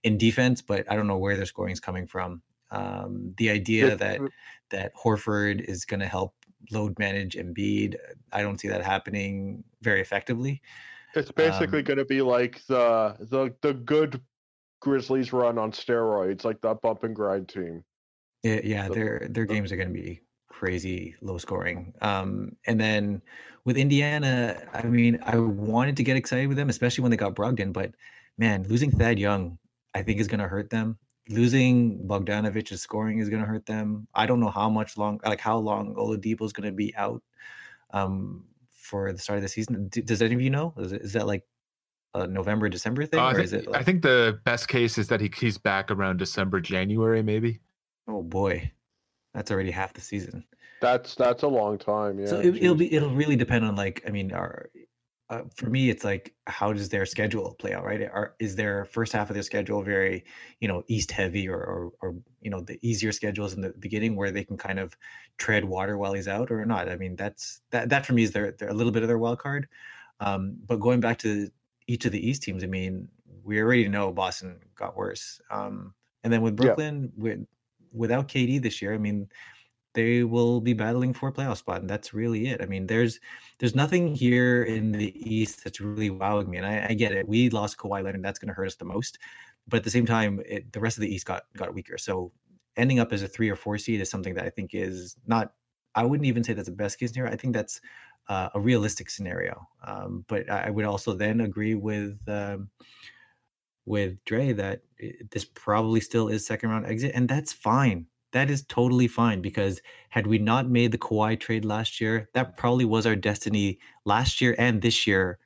in defense, but I don't know where their scoring is coming from. Um, the idea that that Horford is going to help load manage Embiid, I don't see that happening very effectively. It's basically um, going to be like the the the good Grizzlies run on steroids, like that bump and grind team. Yeah, yeah, their their games are going to be crazy low scoring. Um, and then with Indiana, I mean, I wanted to get excited with them, especially when they got Brogdon. But man, losing Thad Young, I think is going to hurt them. Losing Bogdanovic's scoring is going to hurt them. I don't know how much long, like how long Oladipo is going to be out um, for the start of the season. Does any of you know? Is, it, is that like a November, December thing, uh, or think, is it? Like... I think the best case is that he, he's back around December, January, maybe. Oh boy, That's already half the season. That's that's a long time. Yeah. So it, will be it'll really depend on like I mean, our uh, for me, it's like how does their schedule play out, right? Are, is their first half of their schedule very, you know, east heavy, or, or, or you know, the easier schedules in the beginning where they can kind of tread water while he's out, or not? I mean, that's that that for me is their, their a little bit of their wild card. Um, but going back to each of the East teams, I mean, we already know Boston got worse, um, and then with Brooklyn, yeah. with without KD this year, I mean, they will be battling for a playoff spot, and that's really it. I mean, there's there's nothing here in the East that's really wowing me, and I, I get it. We lost Kawhi Leonard, and that's going to hurt us the most, but at the same time, it, the rest of the East got got weaker. So ending up as a three or four seed is something that I think is not. I wouldn't even say that's the best case scenario. I think that's uh, a realistic scenario. Um, but I would also then agree with um, with Dre that this probably still is second round exit, and that's fine that is totally fine because had we not made the Kawhi trade last year, that probably was our destiny last year and this year.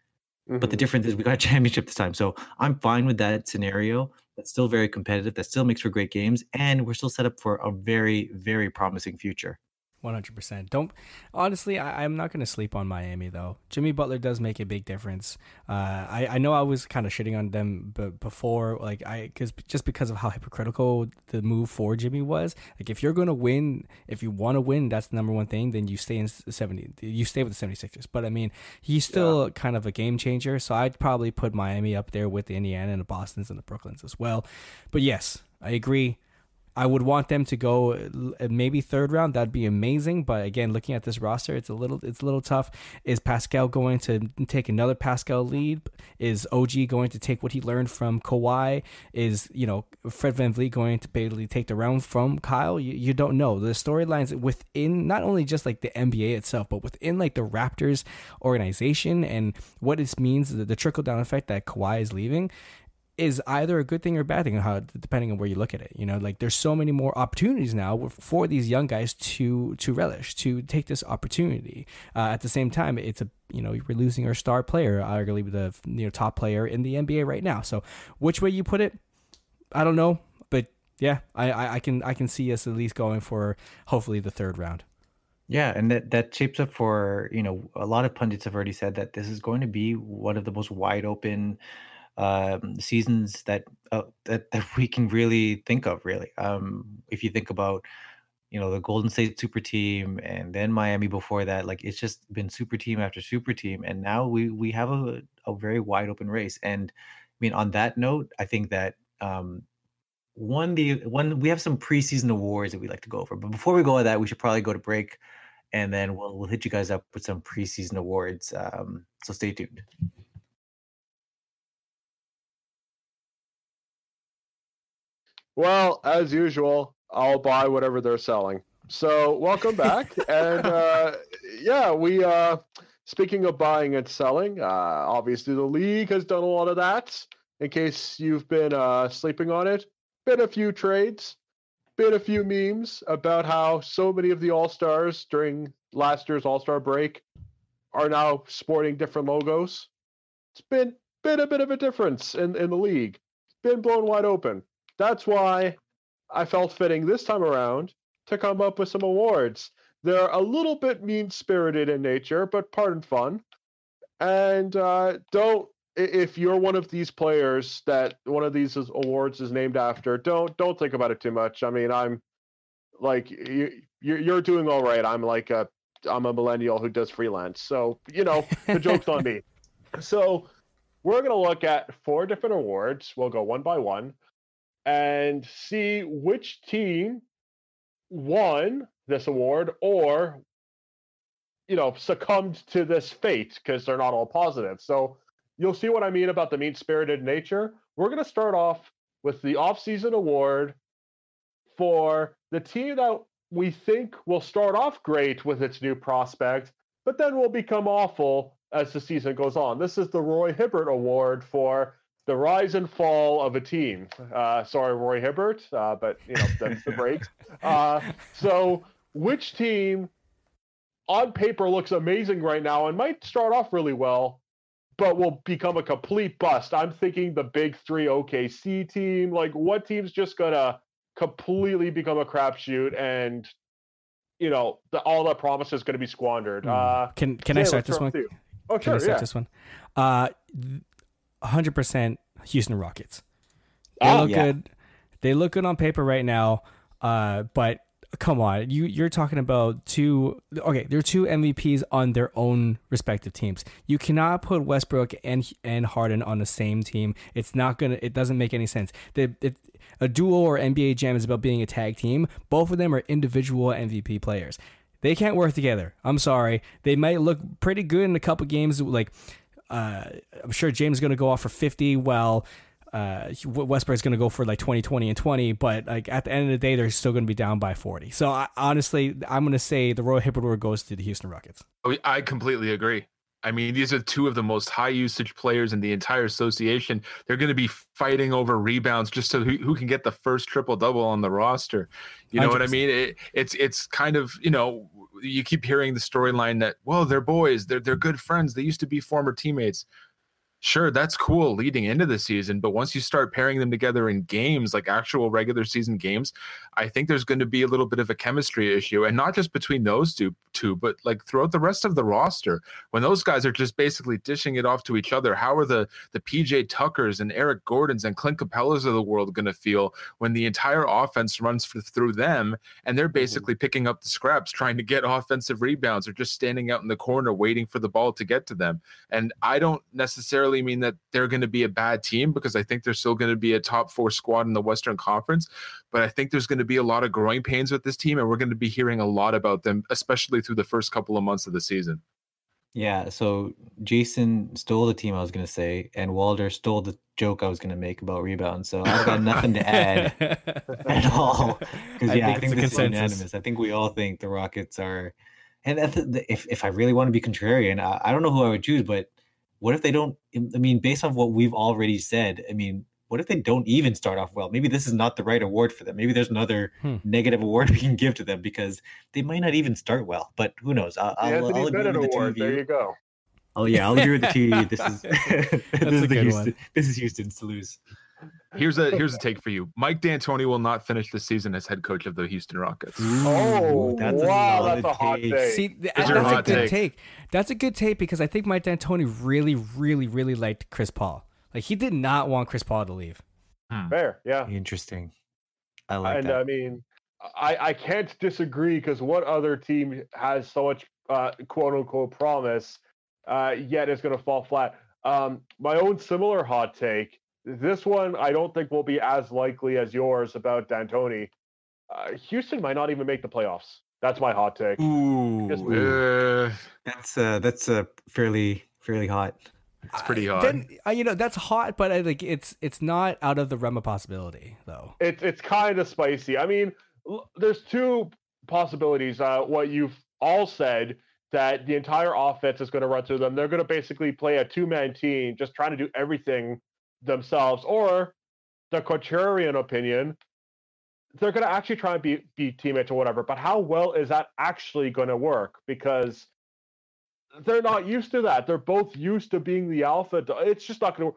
Mm-hmm. But the mm-hmm. difference is we got a championship this time. So I'm fine with that scenario. That's still very competitive. That still makes for great games. And we're still set up for a very, very promising future. 100%. Don't honestly, I, am not going to sleep on Miami though. Jimmy Butler does make a big difference. Uh, I, I know I was kind of shitting on them b- before, like I, cause just because of how hypocritical the move for Jimmy was. Like if you're going to win, if you want to win, that's the number one thing, then you stay in 70, you stay with the 76ers. But I mean, he's still yeah. kind of a game changer. So I'd probably put Miami up there with the Indiana and the Bostons and the Brooklyns as well. But yes, I agree. I would want them to go uh, maybe third round. That'd be amazing. But again, looking at this roster, it's a little it's a little tough. Is Pascal going to take another Pascal lead? Is OG going to take what he learned from Kawhi? Is you know Fred VanVleet going to basically take the round from Kyle? You, you don't know. The storylines within not only just like the NBA itself, but within like the Raptors organization and what it means, the, the trickle down effect that Kawhi is leaving is either a good thing or a bad thing, how depending on where you look at it. You know, like there's so many more opportunities now for these young guys to to relish, to take this opportunity. Uh, at the same time, it's a you know we're losing our star player, arguably the you know top player in the NBA right now. So which way you put it, I don't know, but yeah, I, I, I can I can see us at least going for hopefully the third round. Yeah, and that that shapes up for you know a lot of pundits have already said that this is going to be one of the most wide open um, seasons that uh, that that we can really think of. Really, um, if you think about you know the Golden State Super Team and then Miami before that, like it's just been Super Team after Super Team, and now we we have a a very wide open race. And I mean, on that note, I think that um, one the one we have some preseason awards that we like to go over. But before we go to that, we should probably go to break, and then we'll we'll hit you guys up with some preseason awards. Um, so stay tuned. Well, as usual, I'll buy whatever they're selling. So, welcome back. and uh, yeah, we, uh, speaking of buying and selling, uh, obviously the league has done a lot of that. In case you've been uh, sleeping on it, been a few trades, been a few memes about how so many of the All Stars during last year's All Star break are now sporting different logos. It's been been a bit of a difference in, in the league. It's been blown wide open. That's why I felt fitting this time around to come up with some awards. They're a little bit mean spirited in nature, but part and fun. And uh, don't if you're one of these players that one of these awards is named after, don't don't think about it too much. I mean, I'm like you you're doing all right. I'm like a I'm a millennial who does freelance, so you know the joke's on me. So we're gonna look at four different awards. We'll go one by one and see which team won this award or you know succumbed to this fate because they're not all positive. So you'll see what i mean about the mean spirited nature. We're going to start off with the off-season award for the team that we think will start off great with its new prospect but then will become awful as the season goes on. This is the Roy Hibbert award for the rise and fall of a team. Uh, sorry, Roy Hibbert, uh, but you know that's the breaks. Uh, so, which team on paper looks amazing right now and might start off really well, but will become a complete bust? I'm thinking the big three OKC team. Like, what team's just gonna completely become a crapshoot and you know, the, all that promise is going to be squandered. Mm. Uh, can can I start this one? Oh, can I sure, start yeah. this one? Uh, hundred percent Houston Rockets. They Ah, look yeah. good. They look good on paper right now. Uh, but come on, you you're talking about two. Okay, they're two MVPs on their own respective teams. You cannot put Westbrook and and Harden on the same team. It's not gonna. It doesn't make any sense. The it, a duo or NBA Jam is about being a tag team. Both of them are individual MVP players. They can't work together. I'm sorry. They might look pretty good in a couple games. Like uh, I'm sure James is going to go off for 50. Well, uh, Westbrook's going to go for like 20, 20, and 20. But like at the end of the day, they're still going to be down by 40. So I, honestly, I'm going to say the Roy Hibbert Award goes to the Houston Rockets. Oh, I completely agree. I mean, these are two of the most high usage players in the entire association. They're going to be fighting over rebounds just so who, who can get the first triple double on the roster. You know what I mean? It, it's it's kind of you know you keep hearing the storyline that well they're boys, they're they're good friends, they used to be former teammates. Sure, that's cool leading into the season, but once you start pairing them together in games, like actual regular season games, I think there's going to be a little bit of a chemistry issue, and not just between those two, two, but like throughout the rest of the roster. When those guys are just basically dishing it off to each other, how are the the PJ Tuckers and Eric Gordons and Clint Capellas of the world going to feel when the entire offense runs f- through them and they're mm-hmm. basically picking up the scraps, trying to get offensive rebounds, or just standing out in the corner waiting for the ball to get to them? And I don't necessarily mean that they're going to be a bad team because I think they're still going to be a top four squad in the Western Conference. But I think there's going to be a lot of growing pains with this team, and we're going to be hearing a lot about them, especially through the first couple of months of the season. Yeah, so Jason stole the team I was gonna say, and Walder stole the joke I was gonna make about rebounds. So I've got nothing to add at all. Because I yeah, think I think it's a this is unanimous. I think we all think the Rockets are. And at the, the, if if I really want to be contrarian, I, I don't know who I would choose. But what if they don't? I mean, based on what we've already said, I mean, what if they don't even start off well? Maybe this is not the right award for them. Maybe there's another Hmm. negative award we can give to them because they might not even start well. But who knows? I'll, The I'll, I'll agree Bennett with the two Award. of There you. you go. Oh yeah, I'll agree with the two of you. This is this is the good Houston. This is Houston's to lose. Here's a here's a take for you. Mike D'Antoni will not finish the season as head coach of the Houston Rockets. Oh, that's a wow, solid that's a hot take. take. See, th- that's your a good take. take. That's a good take because I think Mike D'Antoni really, really, really liked Chris Paul. Like he did not want Chris Paul to leave. Fair, yeah. Interesting. I like that. and that. I mean, I I can't disagree because what other team has so much uh, quote unquote promise, uh, yet is going to fall flat. Um, my own similar hot take. This one I don't think will be as likely as yours about D'Antoni. Uh, Houston might not even make the playoffs. That's my hot take. Ooh, Just- Uh, that's uh, that's uh, fairly fairly hot. it's pretty hard. Then uh, you know that's hot, but I like it's it's not out of the realm of possibility though. It's it's kind of spicy. I mean, l- there's two possibilities. Uh, what you've all said that the entire offense is going to run through them. They're going to basically play a two man team, just trying to do everything themselves. Or the contrarian opinion, they're going to actually try and be be teammates or whatever. But how well is that actually going to work? Because they're not used to that. They're both used to being the alpha. It's just not going to. Work.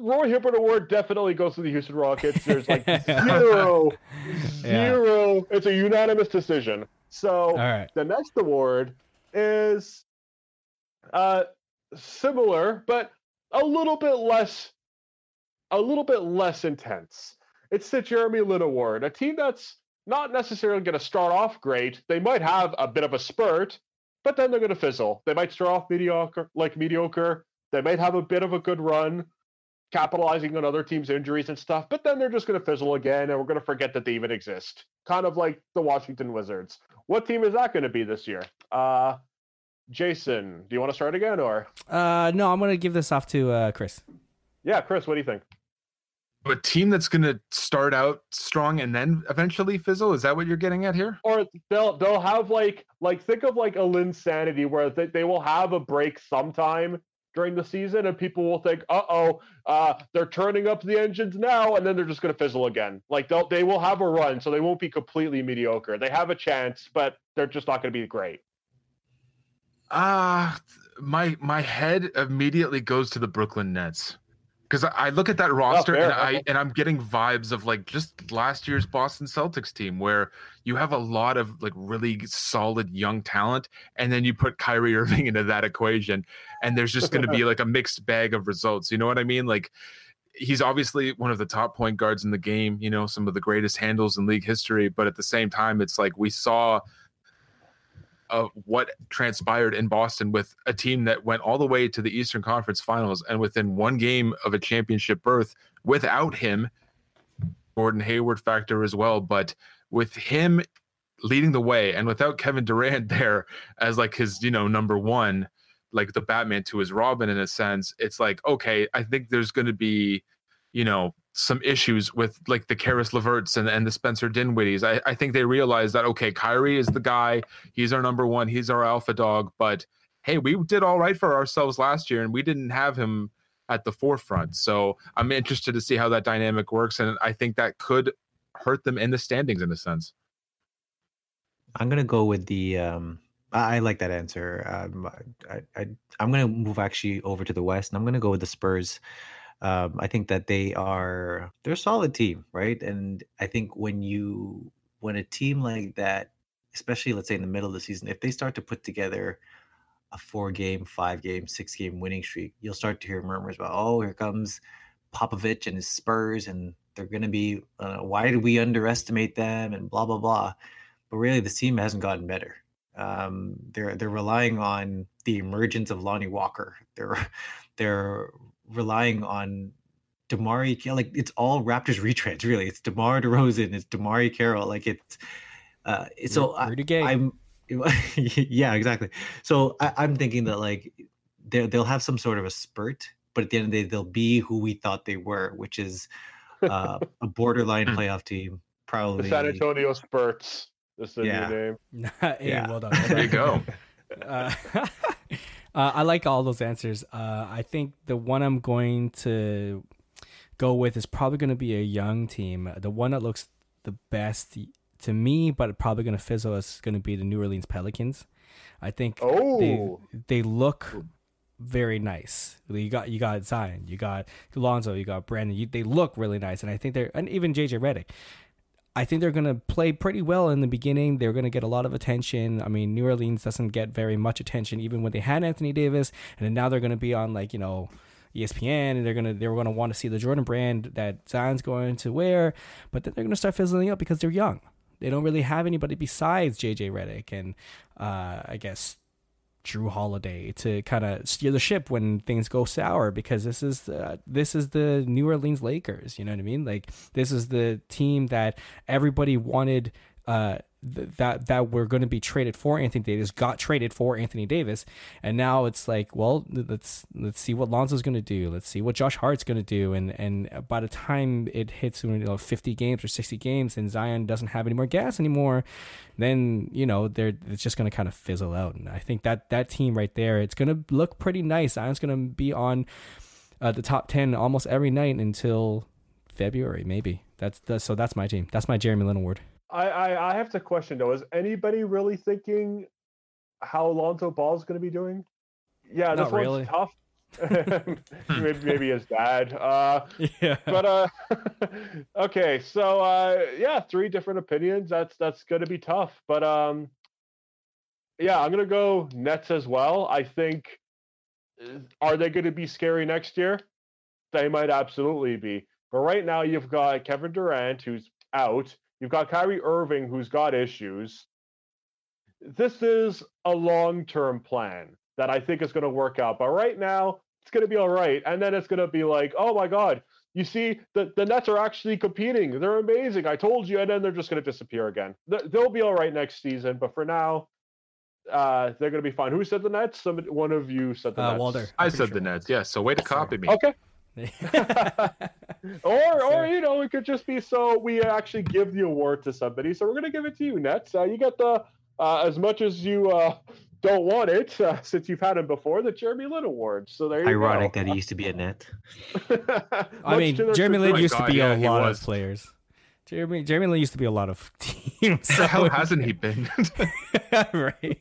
Roy Hibbert Award definitely goes to the Houston Rockets. There's like zero, zero. It's a unanimous decision. So right. the next award is uh similar, but a little bit less, a little bit less intense. It's the Jeremy Lin Award, a team that's not necessarily going to start off great. They might have a bit of a spurt, but then they're going to fizzle. They might start off mediocre, like mediocre. They might have a bit of a good run, capitalizing on other teams' injuries and stuff, but then they're just going to fizzle again, and we're going to forget that they even exist. Kind of like the Washington Wizards. What team is that going to be this year? Uh, Jason, do you want to start again, or Uh, no, I'm gonna give this off to uh, Chris. yeah, Chris? What do you think? A team that's going to start out strong and then eventually fizzle. Is that what you're getting at here? Or they'll they'll have like like think of like a Linsanity where they, they will have a break sometime during the season, and people will think, uh oh, uh, they're turning up the engines now, and then they're just going to fizzle again. Like they'll they will have a run, so they won't be completely mediocre. They have a chance, but they're just not going to be great. Ah, my my head immediately goes to the Brooklyn Nets. Because I look at that oh, roster and I and I'm getting vibes of like just last year's Boston Celtics team where you have a lot of like really solid young talent and then you put Kyrie Irving into that equation and there's just going to be like a mixed bag of results. You know what I mean? Like he's obviously one of the top point guards in the game, you know, some of the greatest handles in league history, but at the same time it's like we saw of what transpired in Boston with a team that went all the way to the Eastern Conference Finals and within one game of a championship berth without him, Gordon Hayward factor as well, but with him leading the way and without Kevin Durant there as like his, you know, number one, like the Batman to his Robin in a sense, it's like, okay, I think there's going to be, you know, some issues with like the Caris LeVerts and, and the Spencer Dinwiddies. I, I think they realize that okay, Kyrie is the guy. He's our number one. He's our alpha dog. But hey, we did all right for ourselves last year, and we didn't have him at the forefront. So I'm interested to see how that dynamic works, and I think that could hurt them in the standings in a sense. I'm gonna go with the. Um, I like that answer. Um, I, I I'm gonna move actually over to the West, and I'm gonna go with the Spurs. Um, I think that they are they're a solid team, right? And I think when you when a team like that, especially let's say in the middle of the season, if they start to put together a four game, five game, six game winning streak, you'll start to hear murmurs about, oh, here comes Popovich and his Spurs, and they're going to be, uh, why did we underestimate them, and blah blah blah. But really, the team hasn't gotten better. Um, they're they're relying on the emergence of Lonnie Walker. They're they're relying on DeMarre, like it's all Raptors retreads, really. It's DeMar DeRozan, it's DeMarre Carroll, like it's uh so Rudy Gay. I, am yeah, exactly. So I, am thinking that like they they'll have some sort of a spurt, but at the end of the day, they'll be who we thought they were, which is uh, a borderline playoff team, probably the San Antonio Spurts. This is yeah. new name. hey, yeah. well done. There you go. Uh, uh, I like all those answers. Uh, I think the one I'm going to go with is probably going to be a young team. The one that looks the best to me, but probably going to fizzle is going to be the New Orleans Pelicans. I think oh. they they look very nice. You got you got Zion, you got Lonzo, you got Brandon. You, they look really nice, and I think they're and even JJ Redick. I think they're going to play pretty well in the beginning. They're going to get a lot of attention. I mean, New Orleans doesn't get very much attention, even when they had Anthony Davis, and then now they're going to be on like you know ESPN, and they're gonna they're going to want to see the Jordan brand that Zion's going to wear, but then they're going to start fizzling out because they're young. They don't really have anybody besides JJ Redick and uh, I guess Jrue Holiday to kind of steer the ship when things go sour because this is this is the New Orleans Lakers. You know what I mean? Like this is the team that everybody wanted. Uh, that that we're going to be traded for Anthony Davis got traded for Anthony Davis, and now it's like, well, let's let's see what Lonzo's going to do. Let's see what Josh Hart's going to do, and and by the time it hits you know 50 games or 60 games, and Zion doesn't have any more gas anymore, then you know they're it's just going to kind of fizzle out. And I think that that team right there, it's going to look pretty nice. Zion's going to be on uh, the top 10 almost every night until February, maybe. That's, that's so that's my team. That's my Jeremy Lin award. I, I, I have to question though. Is anybody really thinking how Lonzo Ball is going to be doing? Yeah, this Not one's really. tough. maybe, maybe his dad. Uh, yeah. But uh, okay, so uh, yeah, three different opinions. That's that's going to be tough. But um, yeah, I'm going to go Nets as well. I think. Uh, are they going to be scary next year? They might absolutely be. But right now, you've got Kevin Durant, who's out. You've got Kyrie Irving, who's got issues. This is a long term plan that I think is going to work out. But right now, it's going to be all right. And then it's going to be like, oh my God, you see, the, the Nets are actually competing. They're amazing. I told you. And then they're just going to disappear again. They'll be all right next season. But for now, uh, they're going to be fine. Who said the Nets? Some one of you said the uh, Nets. Walter. I said sure. the Nets. Yeah. So way to copy me. Okay. or, or you know, it could just be so we actually give the award to somebody. So we're gonna give it to you, Nets. Uh, you get the uh, as much as you uh, don't want it uh, since you've had him before, the Jeremy Lin Award. So there you Ironic go. that he used to be a net. I mean, Jeremy Lin used God, to be yeah, a lot of players. Jeremy Jeremy Lin used to be a lot of teams. So how hasn't he been? right.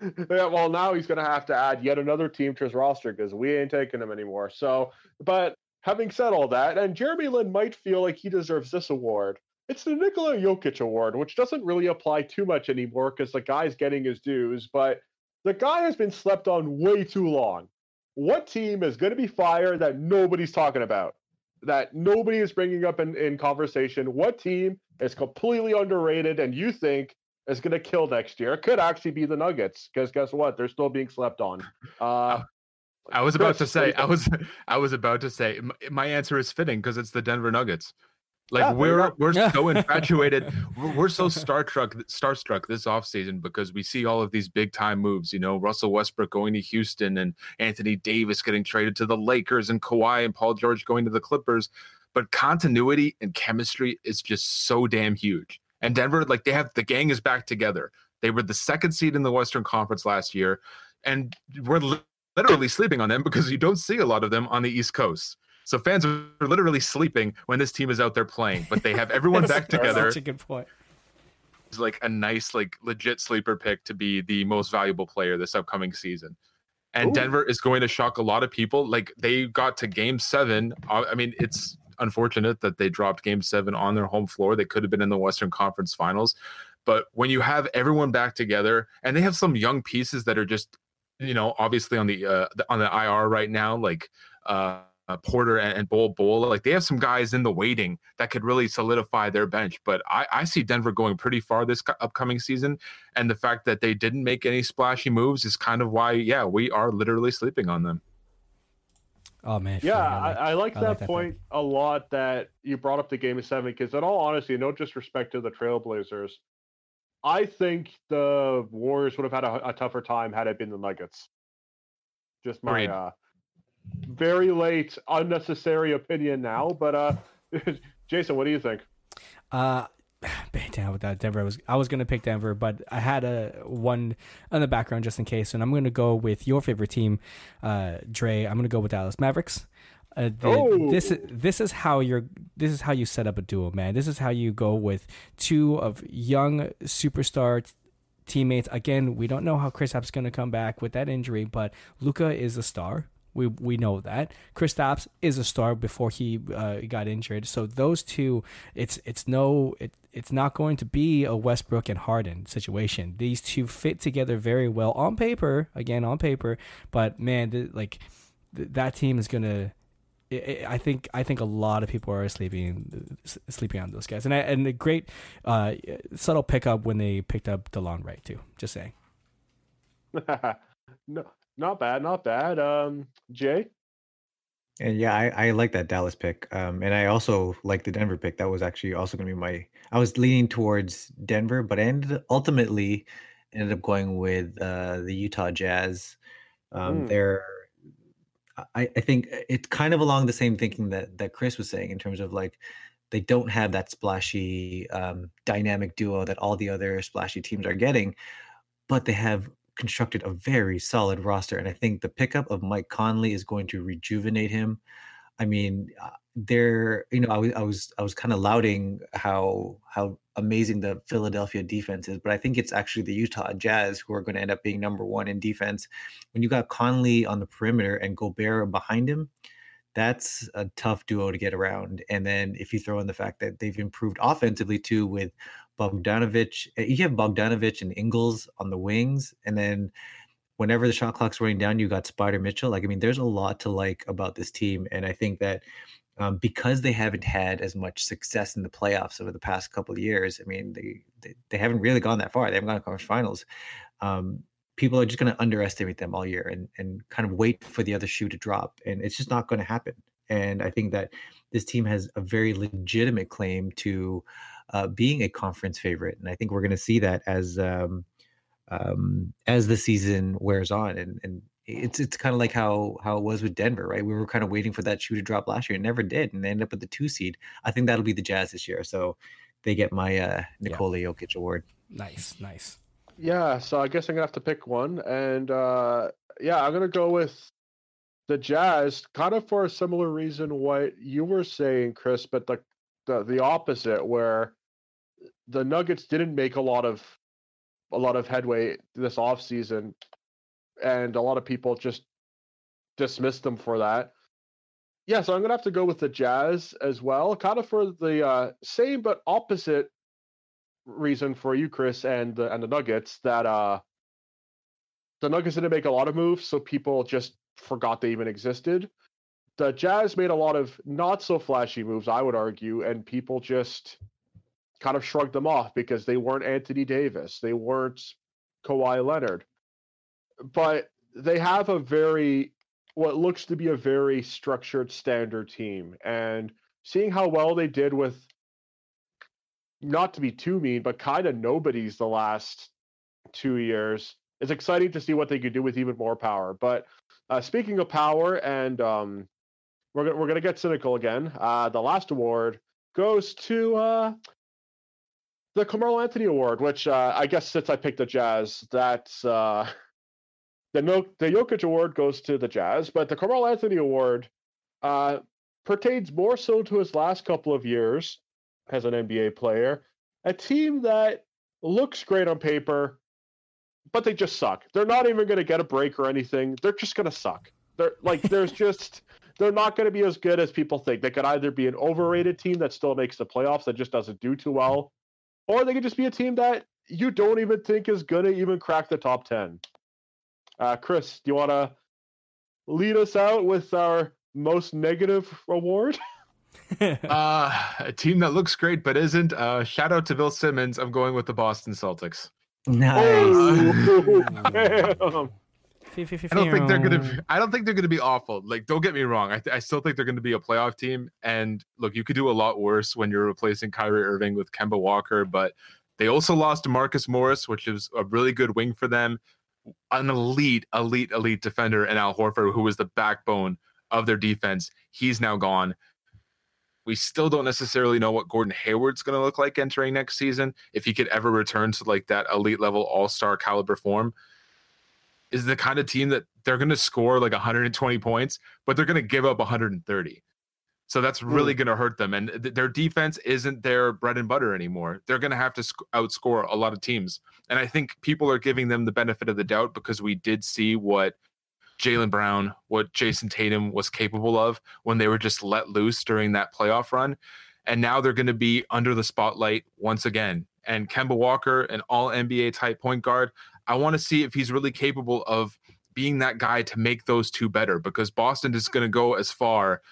yeah, well, now he's going to have to add yet another team to his roster because we ain't taking him anymore. So, but having said all that, and Jeremy Lin might feel like he deserves this award. It's the Nikola Jokic Award, which doesn't really apply too much anymore because the guy's getting his dues, but the guy has been slept on way too long. What team is going to be fired that nobody's talking about? That nobody is bringing up in, in conversation? What team is completely underrated and you think is going to kill next year? It could actually be the Nuggets because guess what? They're still being slept on. Uh, I was about to say, I was, I was about to say, my answer is fitting because it's the Denver Nuggets. Like yeah, we're we're so infatuated, we're, we're so starstruck starstruck this offseason because we see all of these big time moves. You know, Russell Westbrook going to Houston and Anthony Davis getting traded to the Lakers and Kawhi and Paul George going to the Clippers. But continuity and chemistry is just so damn huge. And Denver, like they have the gang is back together. They were the second seed in the Western Conference last year, and we're literally sleeping on them because you don't see a lot of them on the East Coast. So fans are literally sleeping when this team is out there playing, but they have everyone back together. Such a good point. It's like a nice, like legit sleeper pick to be the most valuable player this upcoming season. And Ooh. Denver is going to shock a lot of people. Like they got to game seven. Uh, I mean, it's unfortunate that they dropped game seven on their home floor. They could have been in the Western Conference finals. But when you have everyone back together and they have some young pieces that are just you know, obviously on the uh, on the IR right now, like uh, uh, Porter and, and Bol Bol, like they have some guys in the waiting that could really solidify their bench. But I, I see Denver going pretty far this upcoming season, and the fact that they didn't make any splashy moves is kind of why, yeah, we are literally sleeping on them. Oh man, yeah, I like, I, I like, I that, like that point, point a lot. That you brought up the game of seven because, in all honesty, no disrespect to the Trailblazers, I think the Warriors would have had a, a tougher time had it been the Nuggets. Just my uh, very late, unnecessary opinion now. But uh, Jason, what do you think? Uh, down with that Denver. I was I was gonna pick Denver, but I had a one on the background just in case, and I'm gonna go with your favorite team, uh, Dre. I'm gonna go with Dallas Mavericks. Uh, the, oh. This is this is how you're. This is how you set up a duo, man. This is how you go with two of young superstar t- teammates. Again, we don't know how Kristaps going to come back with that injury, but Luka is a star. We we know that Kristaps is a star before he uh, got injured. So those two, it's it's no it, it's not going to be a Westbrook and Harden situation. These two fit together very well on paper. Again, on paper, but man, the, like th- that team is gonna I think I think a lot of people are sleeping sleeping on those guys, and I, and a great uh, subtle pickup when they picked up Delon Wright too. Just saying. no, not bad, not bad. Um, Jay. And yeah, I, I like that Dallas pick. Um, and I also like the Denver pick. That was actually also going to be my. I was leaning towards Denver, but I ended ultimately ended up going with uh, the Utah Jazz. Um, mm. They're I, I think it's kind of along the same thinking that that Chris was saying in terms of like they don't have that splashy um, dynamic duo that all the other splashy teams are getting, but they have constructed a very solid roster. And I think the pickup of Mike Conley is going to rejuvenate him. I mean, uh, there, you know, I was I was I was kind of lauding how how amazing the Philadelphia defense is, but I think it's actually the Utah Jazz who are going to end up being number one in defense. When you got Conley on the perimeter and Gobert behind him, that's a tough duo to get around. And then if you throw in the fact that they've improved offensively too with Bogdanovic, eh, you have Bogdanovic and Ingles on the wings, and then whenever the shot clock's running down, you got Spider Mitchell. Like, I mean, there's a lot to like about this team. And I think that um, because they haven't had as much success in the playoffs over the past couple of years. I mean, they they, they haven't really gone that far. They haven't gone to conference finals. Um, people are just going to underestimate them all year and and kind of wait for the other shoe to drop, and it's just not going to happen. And I think that this team has a very legitimate claim to uh, being a conference favorite, and I think we're going to see that as um, um, as the season wears on. And and it's it's kind of like how how it was with Denver, right? We were kind of waiting for that shoe to drop last year, and never did, and they ended up with the two seed. I think that'll be the Jazz this year, so they get my uh, Nikola yeah. Jokic award. Nice, nice. Yeah, so I guess I'm gonna have to pick one, and uh, yeah, I'm gonna go with the Jazz, kind of for a similar reason what you were saying, Chris, but the the, the opposite, where the Nuggets didn't make a lot of a lot of headway this offseason and a lot of people just dismissed them for that. yeah, so I'm gonna have to go with the Jazz as well, kind of for the uh, same but opposite reason for you, Chris, and the and the Nuggets that uh, the Nuggets didn't make a lot of moves, so people just forgot they even existed. The Jazz made a lot of not so flashy moves, I would argue, and people just kind of shrugged them off because they weren't Anthony Davis, they weren't Kawhi Leonard, but they have a very what looks to be a very structured standard team and seeing how well they did with not to be too mean but kind of nobody's the last two years it's exciting to see what they could do with even more power. But uh, speaking of power and um, we're, we're gonna get cynical again. Uh, the last award goes to uh, the Carmelo Anthony Award, which uh, I guess since I picked the Jazz, that's uh, the no the Jokic Award goes to the Jazz, but the Carmelo Anthony Award uh, pertains more so to his last couple of years as an NBA player. A team that looks great on paper, but they just suck. They're not even going to get a break or anything. They're just going to suck. They're like there's just they're not going to be as good as people think. They could either be an overrated team that still makes the playoffs that just doesn't do too well, or they could just be a team that you don't even think is going to even crack the top 10. Uh, Chris, do you want to lead us out with our most negative award? uh, a team that looks great but isn't. Uh, shout out to Bill Simmons. I'm going with the Boston Celtics. Nice. Oh, I don't think they're gonna. Be, I don't think they're gonna be awful. Like, don't get me wrong. I, th- I still think they're gonna be a playoff team. And look, you could do a lot worse when you're replacing Kyrie Irving with Kemba Walker. But they also lost Marcus Morris, which is a really good wing for them an elite, elite, elite defender and Al Horford, who was the backbone of their defense. He's now gone. We still don't necessarily know what Gordon Hayward's going to look like entering next season. If he could ever return to like that elite level all star caliber form, is the kind of team that they're going to score like 120 points, but they're going to give up 130. So that's really mm. going to hurt them. And th- their defense isn't their bread and butter anymore. They're going to have to sc- outscore a lot of teams. And I think people are giving them the benefit of the doubt because we did see what Jaylen Brown, what Jayson Tatum was capable of when they were just let loose during that playoff run. And now they're going to be under the spotlight once again. And Kemba Walker, an all NBA type point guard, I want to see if he's really capable of being that guy to make those two better because Boston is going to go as far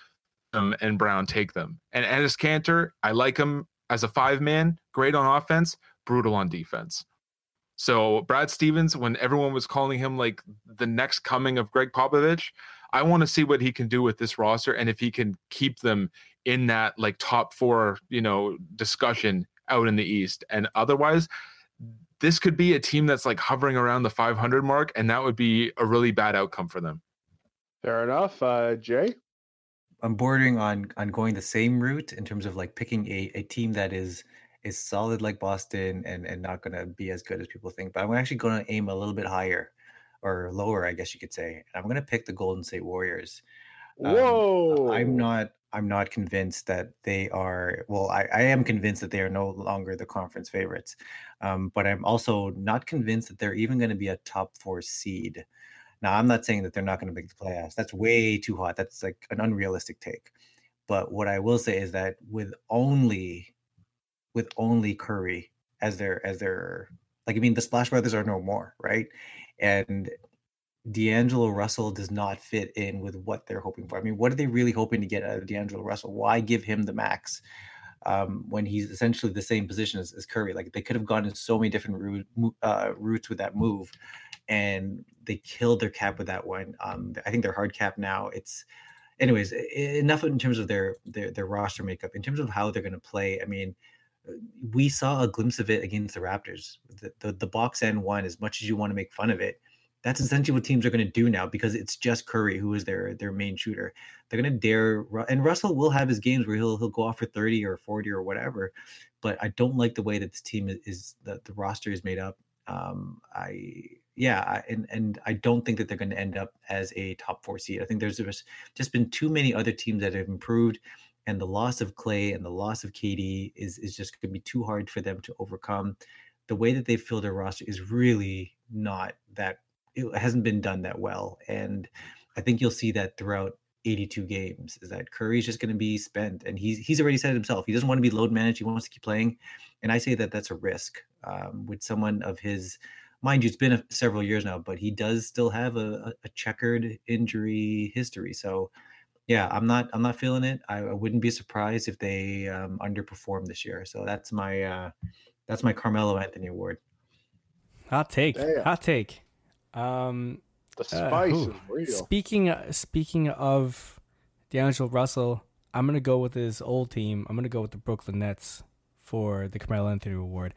them and Brown take them. And Enes Kanter, I like him as a five man, great on offense, brutal on defense. So Brad Stevens, when everyone was calling him like the next coming of Gregg Popovich, I want to see what he can do with this roster and if he can keep them in that like top four, you know, discussion out in the East. And otherwise, this could be a team that's like hovering around the 500 mark, and that would be a really bad outcome for them. Fair enough, uh, Jay. I'm bordering on on going the same route in terms of like picking a, a team that is is solid like Boston and and not gonna be as good as people think. But I'm actually gonna aim a little bit higher or lower, I guess you could say. I'm gonna pick the Golden State Warriors. Um, Whoa! I'm not I'm not convinced that they are well, I, I am convinced that they are no longer the conference favorites. Um, but I'm also not convinced that they're even going to be a top four seed. Now, I'm not saying that they're not going to make the playoffs. That's way too hot. That's like an unrealistic take. But what I will say is that with only with only Curry as their as their like I mean the Splash Brothers are no more, right? And D'Angelo Russell does not fit in with what they're hoping for. I mean, what are they really hoping to get out of D'Angelo Russell? Why give him the max um, when he's essentially the same position as, as Curry? Like they could have gone in so many different route, uh, routes with that move and they killed their cap with that one. Um, I think their hard cap now. It's, anyways, enough in terms of their their their roster makeup. In terms of how they're going to play, I mean, uh, we saw a glimpse of it against the Raptors. The the, the box and one, as much as you want to make fun of it, that's essentially what teams are going to do now because it's just Curry who is their their main shooter. They're going to dare, and Russell will have his games where he'll he'll go off for thirty or forty or whatever. But I don't like the way that this team is, is the the roster is made up. Um, I yeah, and and I don't think that they're going to end up as a top four seed. I think there's just been too many other teams that have improved, and the loss of Clay and the loss of KD is is just going to be too hard for them to overcome. The way that they fill their roster is really not that. It hasn't been done that well, and I think you'll see that throughout 82 games is that Curry's just going to be spent, and he's he's already said it himself. He doesn't want to be load managed. He wants to keep playing, and I say that that's a risk um, with someone of his. Mind you, it's been a, several years now, but he does still have a, a checkered injury history. So, yeah, I'm not I'm not feeling it. I, I wouldn't be surprised if they um, underperform this year. So that's my uh, that's my Carmelo Anthony award. Hot take. Damn. Hot take. Um, the uh, spice uh, is real. Speaking speaking of D'Angelo Russell, I'm gonna go with his old team. I'm gonna go with the Brooklyn Nets for the Carmelo Anthony Award.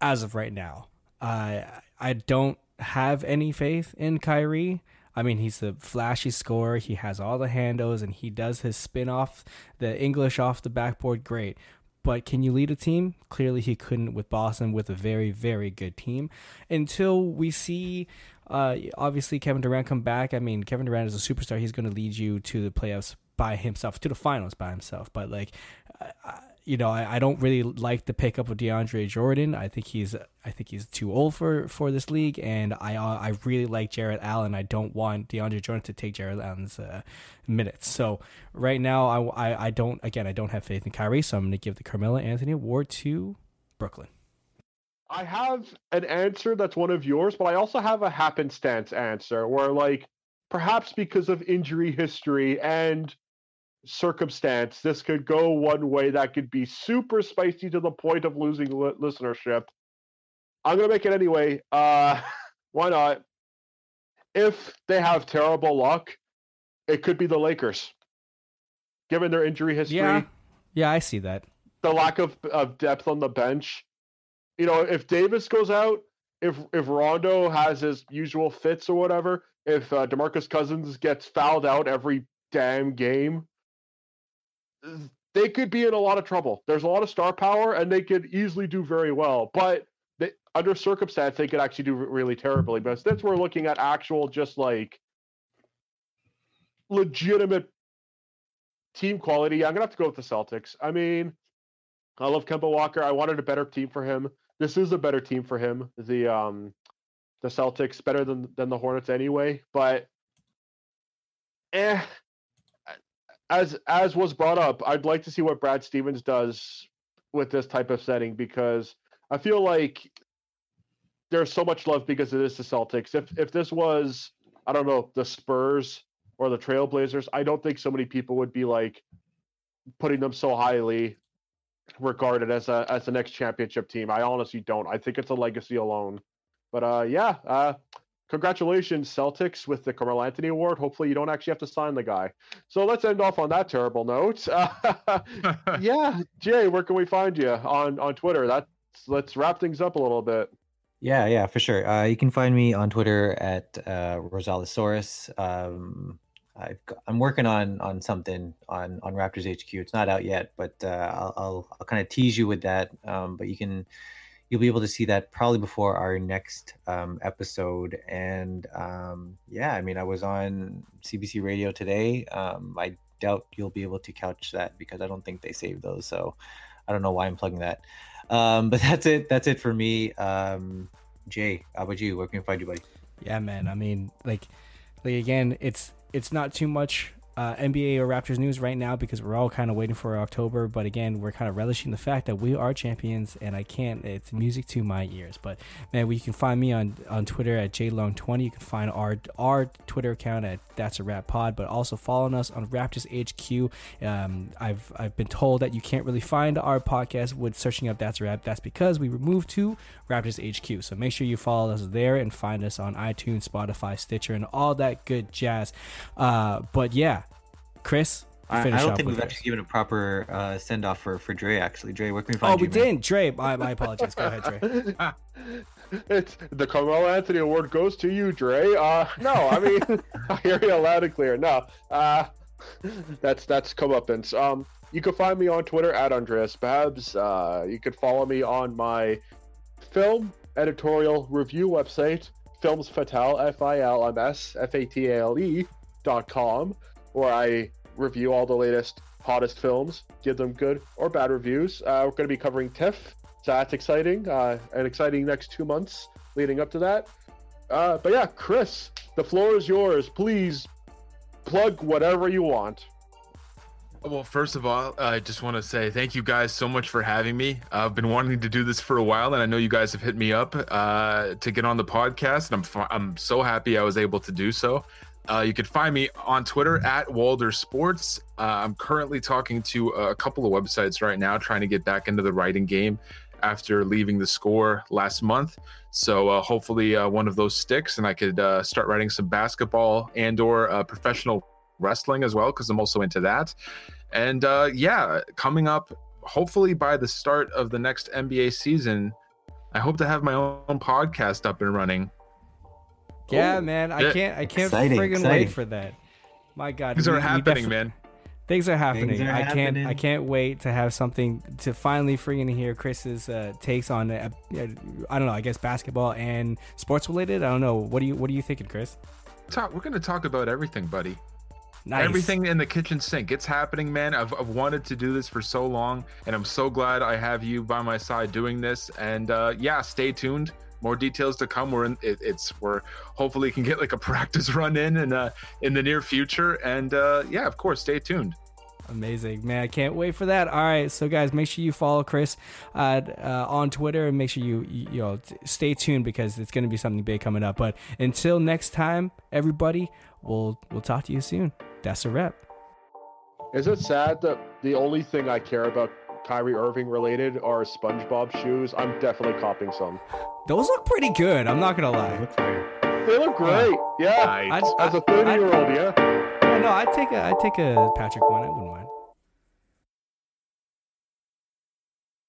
As of right now, I I don't have any faith in Kyrie. I mean, he's a flashy scorer. He has all the handles, and he does his spin off the English off the backboard great. But can you lead a team? Clearly, he couldn't with Boston with a very, very good team. Until we see uh, obviously, Kevin Durant come back. I mean, Kevin Durant is a superstar. He's going to lead you to the playoffs by himself, to the finals by himself. But like, uh, you know, I, I, don't really like the pickup of DeAndre Jordan. I think he's I think he's too old for for this league, and I uh, I really like Jarrett Allen. I don't want DeAndre Jordan to take Jarrett Allen's uh, minutes. So right now, I, I I don't again I don't have faith in Kyrie, so I'm going to give the Carmelo Anthony Award to Brooklyn. I have an answer that's one of yours, but I also have a happenstance answer where, like, perhaps because of injury history and circumstance, this could go one way that could be super spicy to the point of losing li- listenership. I'm gonna make it anyway. Uh, why not? If they have terrible luck, it could be the Lakers, given their injury history. Yeah, yeah, I see that. The lack of, of depth on the bench you know, if Davis goes out, if if Rondo has his usual fits or whatever, if uh, Demarcus Cousins gets fouled out every damn game, they could be in a lot of trouble. There's a lot of star power, and they could easily do very well. But they, under circumstance, they could actually do really terribly. But since we're looking at actual, just like legitimate team quality, I'm gonna have to go with the Celtics. I mean, I love Kemba Walker. I wanted a better team for him this is a better team for him. The um the Celtics better than than the Hornets anyway, but eh as as was brought up, I'd like to see what Brad Stevens does with this type of setting because I feel like there's so much love because it is the Celtics. If if this was I don't know the Spurs or the Trailblazers, I don't think so many people would be like putting them so highly regarded as a as the next championship team. I honestly don't. I think it's a legacy alone. But uh, yeah, uh, congratulations Celtics with the Carmelo Anthony Award. Hopefully you don't actually have to sign the guy. So let's end off on that terrible note. Uh, yeah, Jay, where can we find you on on Twitter? That's let's wrap things up a little bit. Yeah, yeah, for sure. Uh, you can find me on Twitter at uh, Rosales Um, i am working on on something on on Raptors HQ. It's not out yet, but uh, I'll, I'll, I'll kind of tease you with that. Um, but you can you'll be able to see that probably before our next um, episode. And um, yeah, I mean, I was on CBC Radio today. Um, I doubt you'll be able to couch that because I don't think they saved those. So I don't know why I'm plugging that. Um, but that's it. That's it for me. Um, Jay, how about you? Where can we find you, buddy? Yeah, man. I mean, like, like again, it's it's not too much uh, NBA or Raptors news right now because we're all kind of waiting for October. But again, we're kind of relishing the fact that we are champions, and I can't. It's music to my ears. But man, you can find me on on Twitter at jlong20. You can find our our Twitter account at That's a Rap Pod. But also following us on Raptors HQ. Um, I've I've been told that you can't really find our podcast with searching up That's a Rap. That's because we removed to Raptors HQ. So make sure you follow us there and find us on iTunes, Spotify, Stitcher, and all that good jazz. Uh, but yeah, Chris. I, I, don't think we've actually given a proper uh, send off for, for Dre. Actually, Dre, where can we find oh, you? Oh, we didn't. Dre, I, I apologize. Go ahead, Dre. it's the Carmelo Anthony Award goes to you, Dre. Uh, no, I mean I hear you loud and clear. No, uh, that's that's comeuppance. Um, you can find me on Twitter at Andreas Babs. Uh, you can follow me on my film editorial review website, Films Fatale, F I L M S F A T A L E dot com, where I review all the latest, hottest films, give them good or bad reviews. Uh, we're going to be covering TIFF, so that's exciting. Uh, an exciting next two months leading up to that. Uh, but yeah, Chris, the floor is yours. Please plug whatever you want. Well, first of all, I just want to say thank you guys so much for having me. I've been wanting to do this for a while, and I know you guys have hit me up uh, to get on the podcast, and I'm I'm so happy I was able to do so. Uh, you can find me on Twitter at Walder Sports. Uh, I'm currently talking to a couple of websites right now, trying to get back into the writing game after leaving the score last month. So uh, hopefully uh, one of those sticks, and I could uh, start writing some basketball and/or uh, professional wrestling as well, because I'm also into that. And yeah, coming up, hopefully by the start of the next NBA season, I hope to have my own podcast up and running. Yeah, Ooh. man, I can't, I can't exciting, friggin' exciting. wait for that. My God, things we, are happening, man. Things are happening. Things are I happening. can't, I can't wait to have something to finally friggin' hear Chris's uh, takes on. Uh, I don't know. I guess basketball and sports related. I don't know. What do you, what are you thinking, Chris? Talk. We're gonna talk about everything, buddy. Nice. Everything in the kitchen sink. It's happening, man. I've, I've wanted to do this for so long, and I'm so glad I have you by my side doing this. And uh, yeah, stay tuned. More details to come. We're in. It, it's we're hopefully can get like a practice run in and uh, in the near future. And uh, yeah, of course, stay tuned. Amazing, man! I can't wait for that. All right, so guys, make sure you follow Chris uh, uh, on Twitter and make sure you you, you know stay tuned because it's going to be something big coming up. But until next time, everybody, we'll we'll talk to you soon that's a wrap. Is it sad that the only thing I care about Kyrie Irving related are SpongeBob shoes? I'm definitely copping some. Those look pretty good. I'm not gonna lie. They look great. Yeah, yeah. As a 30 year old, yeah. Yeah, no, I take a I take a Patrick one. I wouldn't mind.